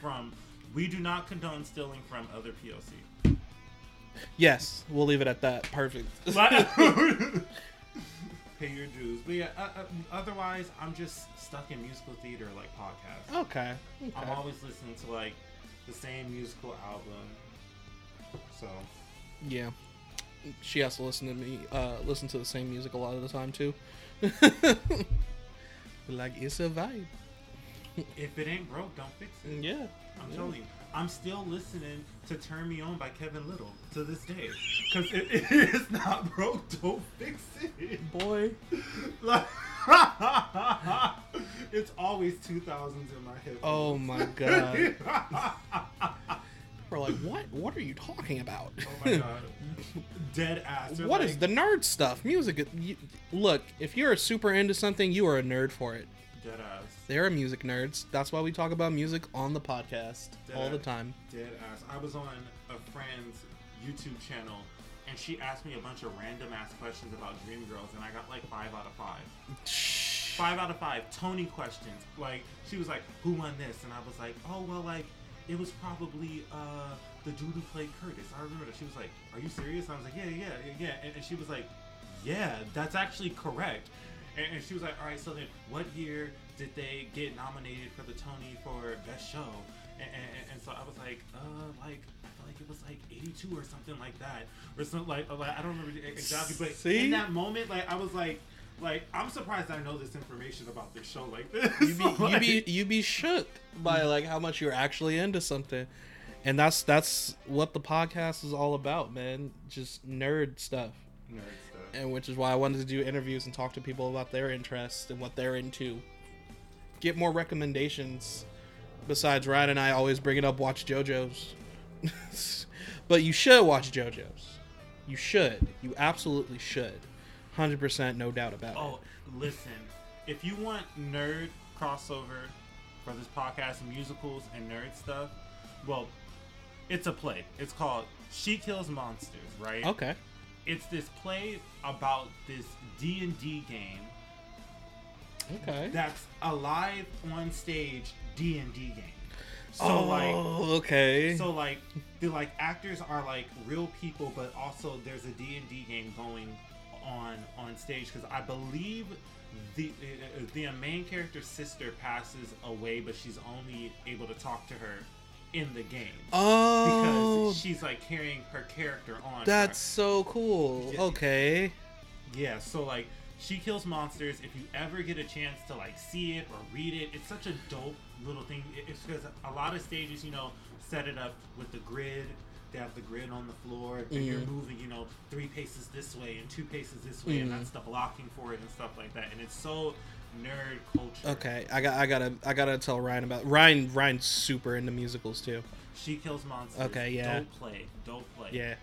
from. We do not condone stealing from other POC. yes we'll leave it at that perfect Pay your dues. But yeah, uh, uh, otherwise, I'm just stuck in musical theater like podcasts. okay, I'm always listening to like the same musical album. So yeah she has to listen to me uh listen to the same music a lot of the time too like it's a vibe if it ain't broke, don't fix it. Mm, yeah I'm yeah. telling you, I'm still listening to "Turn Me On" by Kevin Lyttle to this day. Because it, it is not broke, don't fix it. boy Like, it's always 2000s in my head. oh my god we're like what what are you talking about Oh my god. Dead ass. What is like, the nerd stuff? Music. You, look, if you're super into something, you are a nerd for it. Dead ass. They're music nerds. That's why we talk about music on the podcast all the time. Dead ass. I was on a friend's YouTube channel and she asked me a bunch of random ass questions about Dreamgirls and I got like five out of five. Five out of five. Tony questions. Like she was like, "Who won this?" And I was like, "Oh well, like it was probably uh the dude who played Curtis." I remember that. She was like, "Are you serious?" I was like, "Yeah, yeah, yeah, yeah." And, and she was like, "Yeah, that's actually correct." And, and she was like, "All right, so then what year did they get nominated for the Tony for Best Show?" And, and, and so I was like, "Uh, like." I feel Like it was like 82 or something like that, or something like, like I don't remember exactly, but See? in that moment, like I was like, like I'm surprised I know this information about this show like this. You be, you be you be shook by like how much you're actually into something, and that's that's what the podcast is all about, man. Just nerd stuff, nerd stuff. and which is why I wanted to do interviews and talk to people about their interests and what they're into. Get more recommendations. Besides Ryan and I always bringing up watch JoJo's, but you should watch JoJo's. You should. You absolutely should. hundred percent, no doubt about it. Oh, listen. If you want nerd crossover for this podcast, musicals and nerd stuff, well, it's a play. It's called She Kills Monsters, right? Okay. It's this play about this D and D game Okay. that's a live on stage D and D game. So oh, like okay. So like the like actors are like real people, but also there's a D and D game going on on stage because I believe the uh, the main character's sister passes away, but she's only able to talk to her in the game oh, because she's like carrying her character on. that's so cool. Yeah. Okay. Yeah, so like she kills monsters. If you ever get a chance to like see it or read it, it's such a dope little thing. It's because a lot of stages, you know, set it up with the grid. They have the grid on the floor, and you're Mhm. moving, you know, three paces this way and two paces this way, and Mhm. that's the blocking for it and stuff like that. And it's so nerd culture. Okay. I got. I gotta. I gotta tell Ryan about Ryan. Ryan's super into musicals too. She kills monsters. Okay, yeah. Dope play. Don't play. Yeah.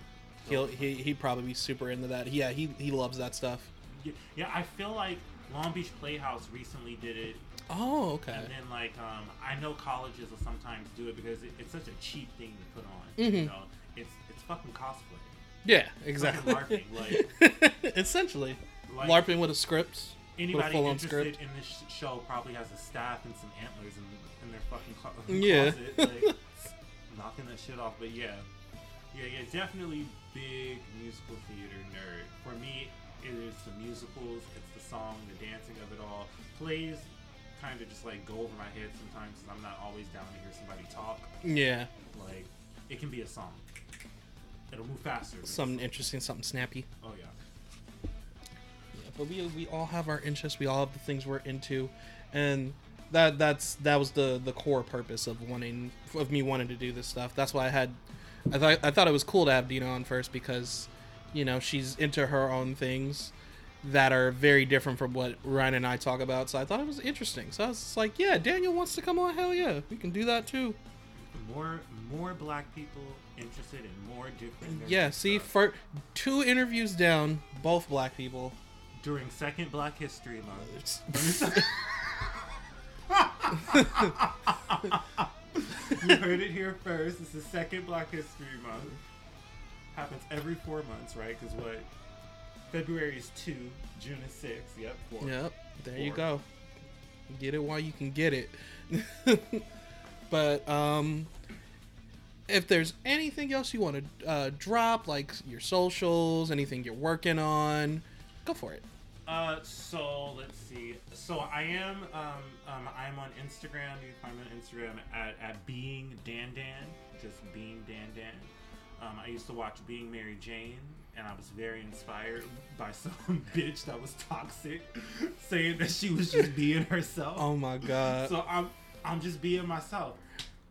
He'll he he'd probably be super into that. Yeah. He he loves that stuff. Yeah, I feel like Long Beach Playhouse recently did it Oh. Okay. And then, like, um, I know colleges will sometimes do it because it, it's such a cheap thing to put on. Mhm. You know, it's it's fucking cosplay. Yeah. Exactly. fucking LARPing. Essentially. Like, LARPing with a script. Anybody full-on interested script. in this show probably has a staff and some antlers in, in their fucking clo- Yeah. closet, like, knocking that shit off. But yeah, yeah, yeah, definitely big musical theater nerd. For me, it is the musicals, it's the song, the dancing of it all. Plays kind of just like go over my head sometimes because I'm not always down to hear somebody talk. Yeah. Like, it can be a song. It'll move faster. Something interesting. Something snappy. Oh yeah. Yeah, but we we all have our interests. We all have the things we're into, and that that's that was the the core purpose of wanting of me wanting to do this stuff. That's why I had I thought I thought it was cool to have Dino on first because you know she's into her own things that are very different from what Ryan and I talk about. So I thought it was interesting. So I was like, yeah, Daniel wants to come on. Hell yeah, we can do that too. More more black people interested in more different. Yeah. See, stuff. for two interviews down, both black people. during Second Black History Month. You heard it here first. It's the second Black History Month. Happens every four months, right? Because what? February is two, June is six. Yep, four. Yep, there you go. Get it while you can get it. but um if there's anything else you want to uh, drop, like your socials, anything you're working on, go for it. Uh, so let's see. So I am, um, um, I am on Instagram. You can find me on Instagram at, at being Dan Dan, just being Dan Dan. Um, I used to watch Being Mary Jane, and I was very inspired by some bitch that was toxic, saying that she was just being herself. Oh my god. So I'm, I'm just being myself.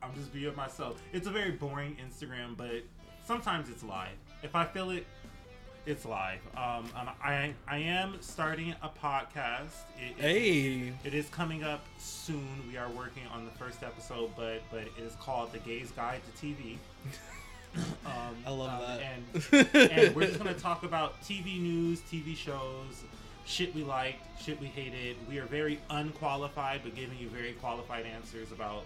I'm just being myself. It's a very boring Instagram, but sometimes it's live. If I feel it, it's live. Um, um, I I am starting a podcast. It, it- hey. it is coming up soon. We are working on the first episode, but but it is called The Gays Guide to TV. um, I love um, that. And, and we're just gonna talk about TV news, TV shows, shit we liked, shit we hated. We are very unqualified, but giving you very qualified answers about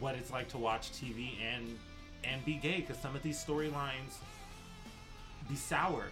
what it's like to watch TV and and be gay, because some of these storylines be sour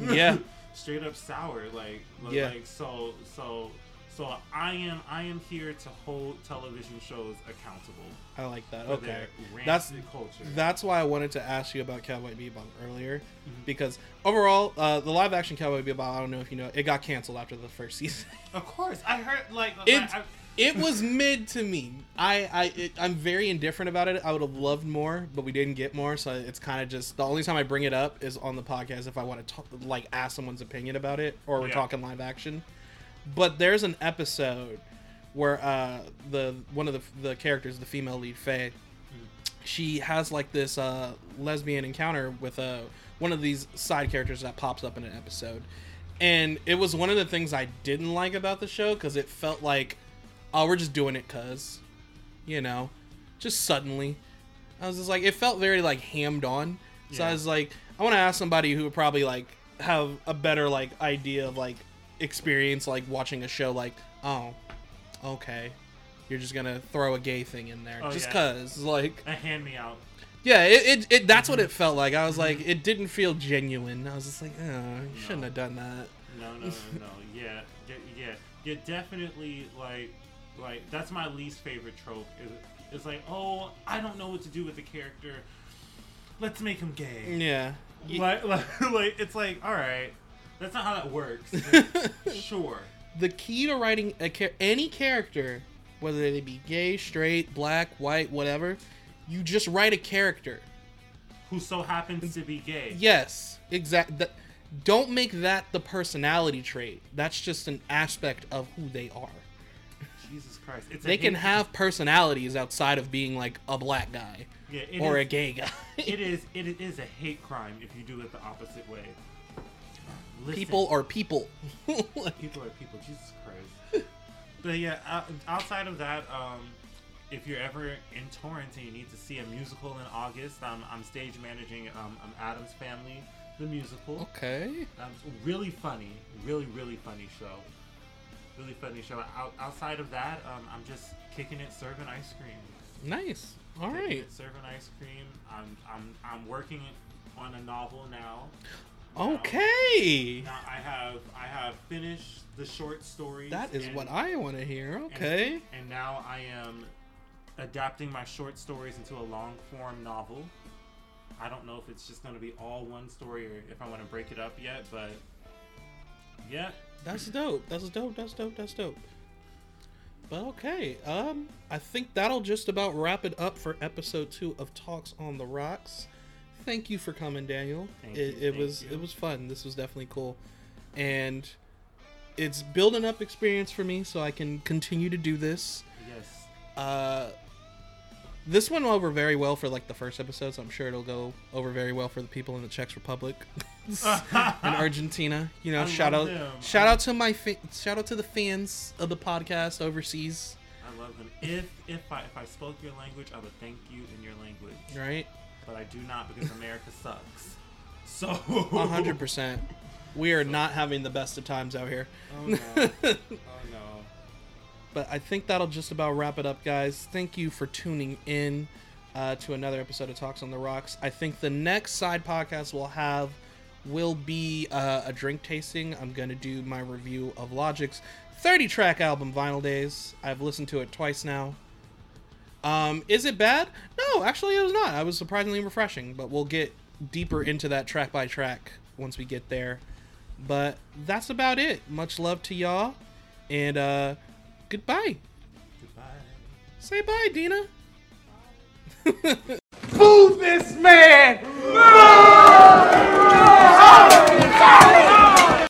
yeah. straight up sour like Yeah. like so so so i am i am here to hold television shows accountable I like that. Okay. That's culture that's why I wanted to ask you about Cowboy Bebop earlier Mm-hmm. because overall, uh, the live action Cowboy Bebop, I don't know if you know, it got canceled after the first season. of course i heard like it I, it was mid to me. I I it, I'm very indifferent about it. I would have loved more, but we didn't get more. So it's kind of just the only time I bring it up is on the podcast if I want to like ask someone's opinion about it, or we're Yeah. talking live action. But there's an episode where uh the one of the the characters, the female lead Faye, she has like this uh lesbian encounter with uh one of these side characters that pops up in an episode. And it was one of the things I didn't like about the show because it felt like, oh, we're just doing it cuz, you know, just suddenly. I was just like, it felt very like hammed on. So I was like, I want to ask somebody who would probably like have a better like idea of like experience like watching a show like oh okay you're just gonna throw a gay thing in there Oh, just yeah. cause like A hand me out. yeah it, it, it that's what it Mm-hmm. felt like i was like it didn't feel genuine i was just like oh you shouldn't have done that No, no, no, no. Yeah, yeah, yeah. Yeah, definitely. Like, like that's my least favorite trope. Is it's like, oh, I don't know what to do with the character. Let's make him gay. yeah Like, like, like, it's like, all right, that's not how that works. sure. the key to writing a char- any character, whether they be gay, straight, black, white, whatever, you just write a character. Who so happens to be gay? Yes, exactly. Don't make that the personality trait. That's just an aspect of who they are. Jesus Christ. It's They can have personalities outside of being like a black guy yeah, or is- a gay guy. It is. It is a hate crime if you do it the opposite way. Listen, people are people. people are people. Jesus Christ. but yeah, outside of that, um, if you're ever in Torrance and you need to see a musical in August, um, I'm stage managing um, um, Addams Family, the musical. okay. Um, really funny, really really funny show. Really funny show. Out, outside of that, um, I'm just kicking it, serving ice cream. Nice. All Kicking right. it, serving ice cream. I'm I'm I'm working on a novel now. Okay. Now I have I have finished the short stories. That is and- what I want to hear. and- Okay. And, now I am adapting my short stories into a long form novel. I don't know if it's just going to be all one story or if I want to break it up yet, but yeah. That's dope. That's dope. That's dope. That's dope. But okay, um, I think that'll just about wrap it up for episode two of Talks on the Rocks. Thank you for coming, Daniel. Thank it you, it thank was you. it was fun. This was definitely cool, and it's building up experience for me, so I can continue to do this. Yes. Uh, this went over very well for like the first episode, so I'm sure it'll go over very well for the people in the Czech Republic and Argentina. You know, I shout out, them. shout out to my, fa- shout out to the fans of the podcast overseas, I love them. If if I if I spoke your language, I would thank you in your language. right? But I do not because America sucks. So hundred percent. We are not having the best of times out here. Oh no. oh no. But I think that'll just about wrap it up, guys. Thank you for tuning in uh, to another episode of Talks on the Rocks. I think the next side podcast we'll have will be uh, a drink tasting. I'm going to do my review of Logic's 30 track album, Vinyl Days. I've listened to it twice now. Um, is it bad? No, actually, it was not. I was surprisingly refreshing, but we'll get deeper into that track by track once we get there. But that's about it. Much love to y'all, and uh, goodbye. Goodbye. Say bye, Dina. Fool this man!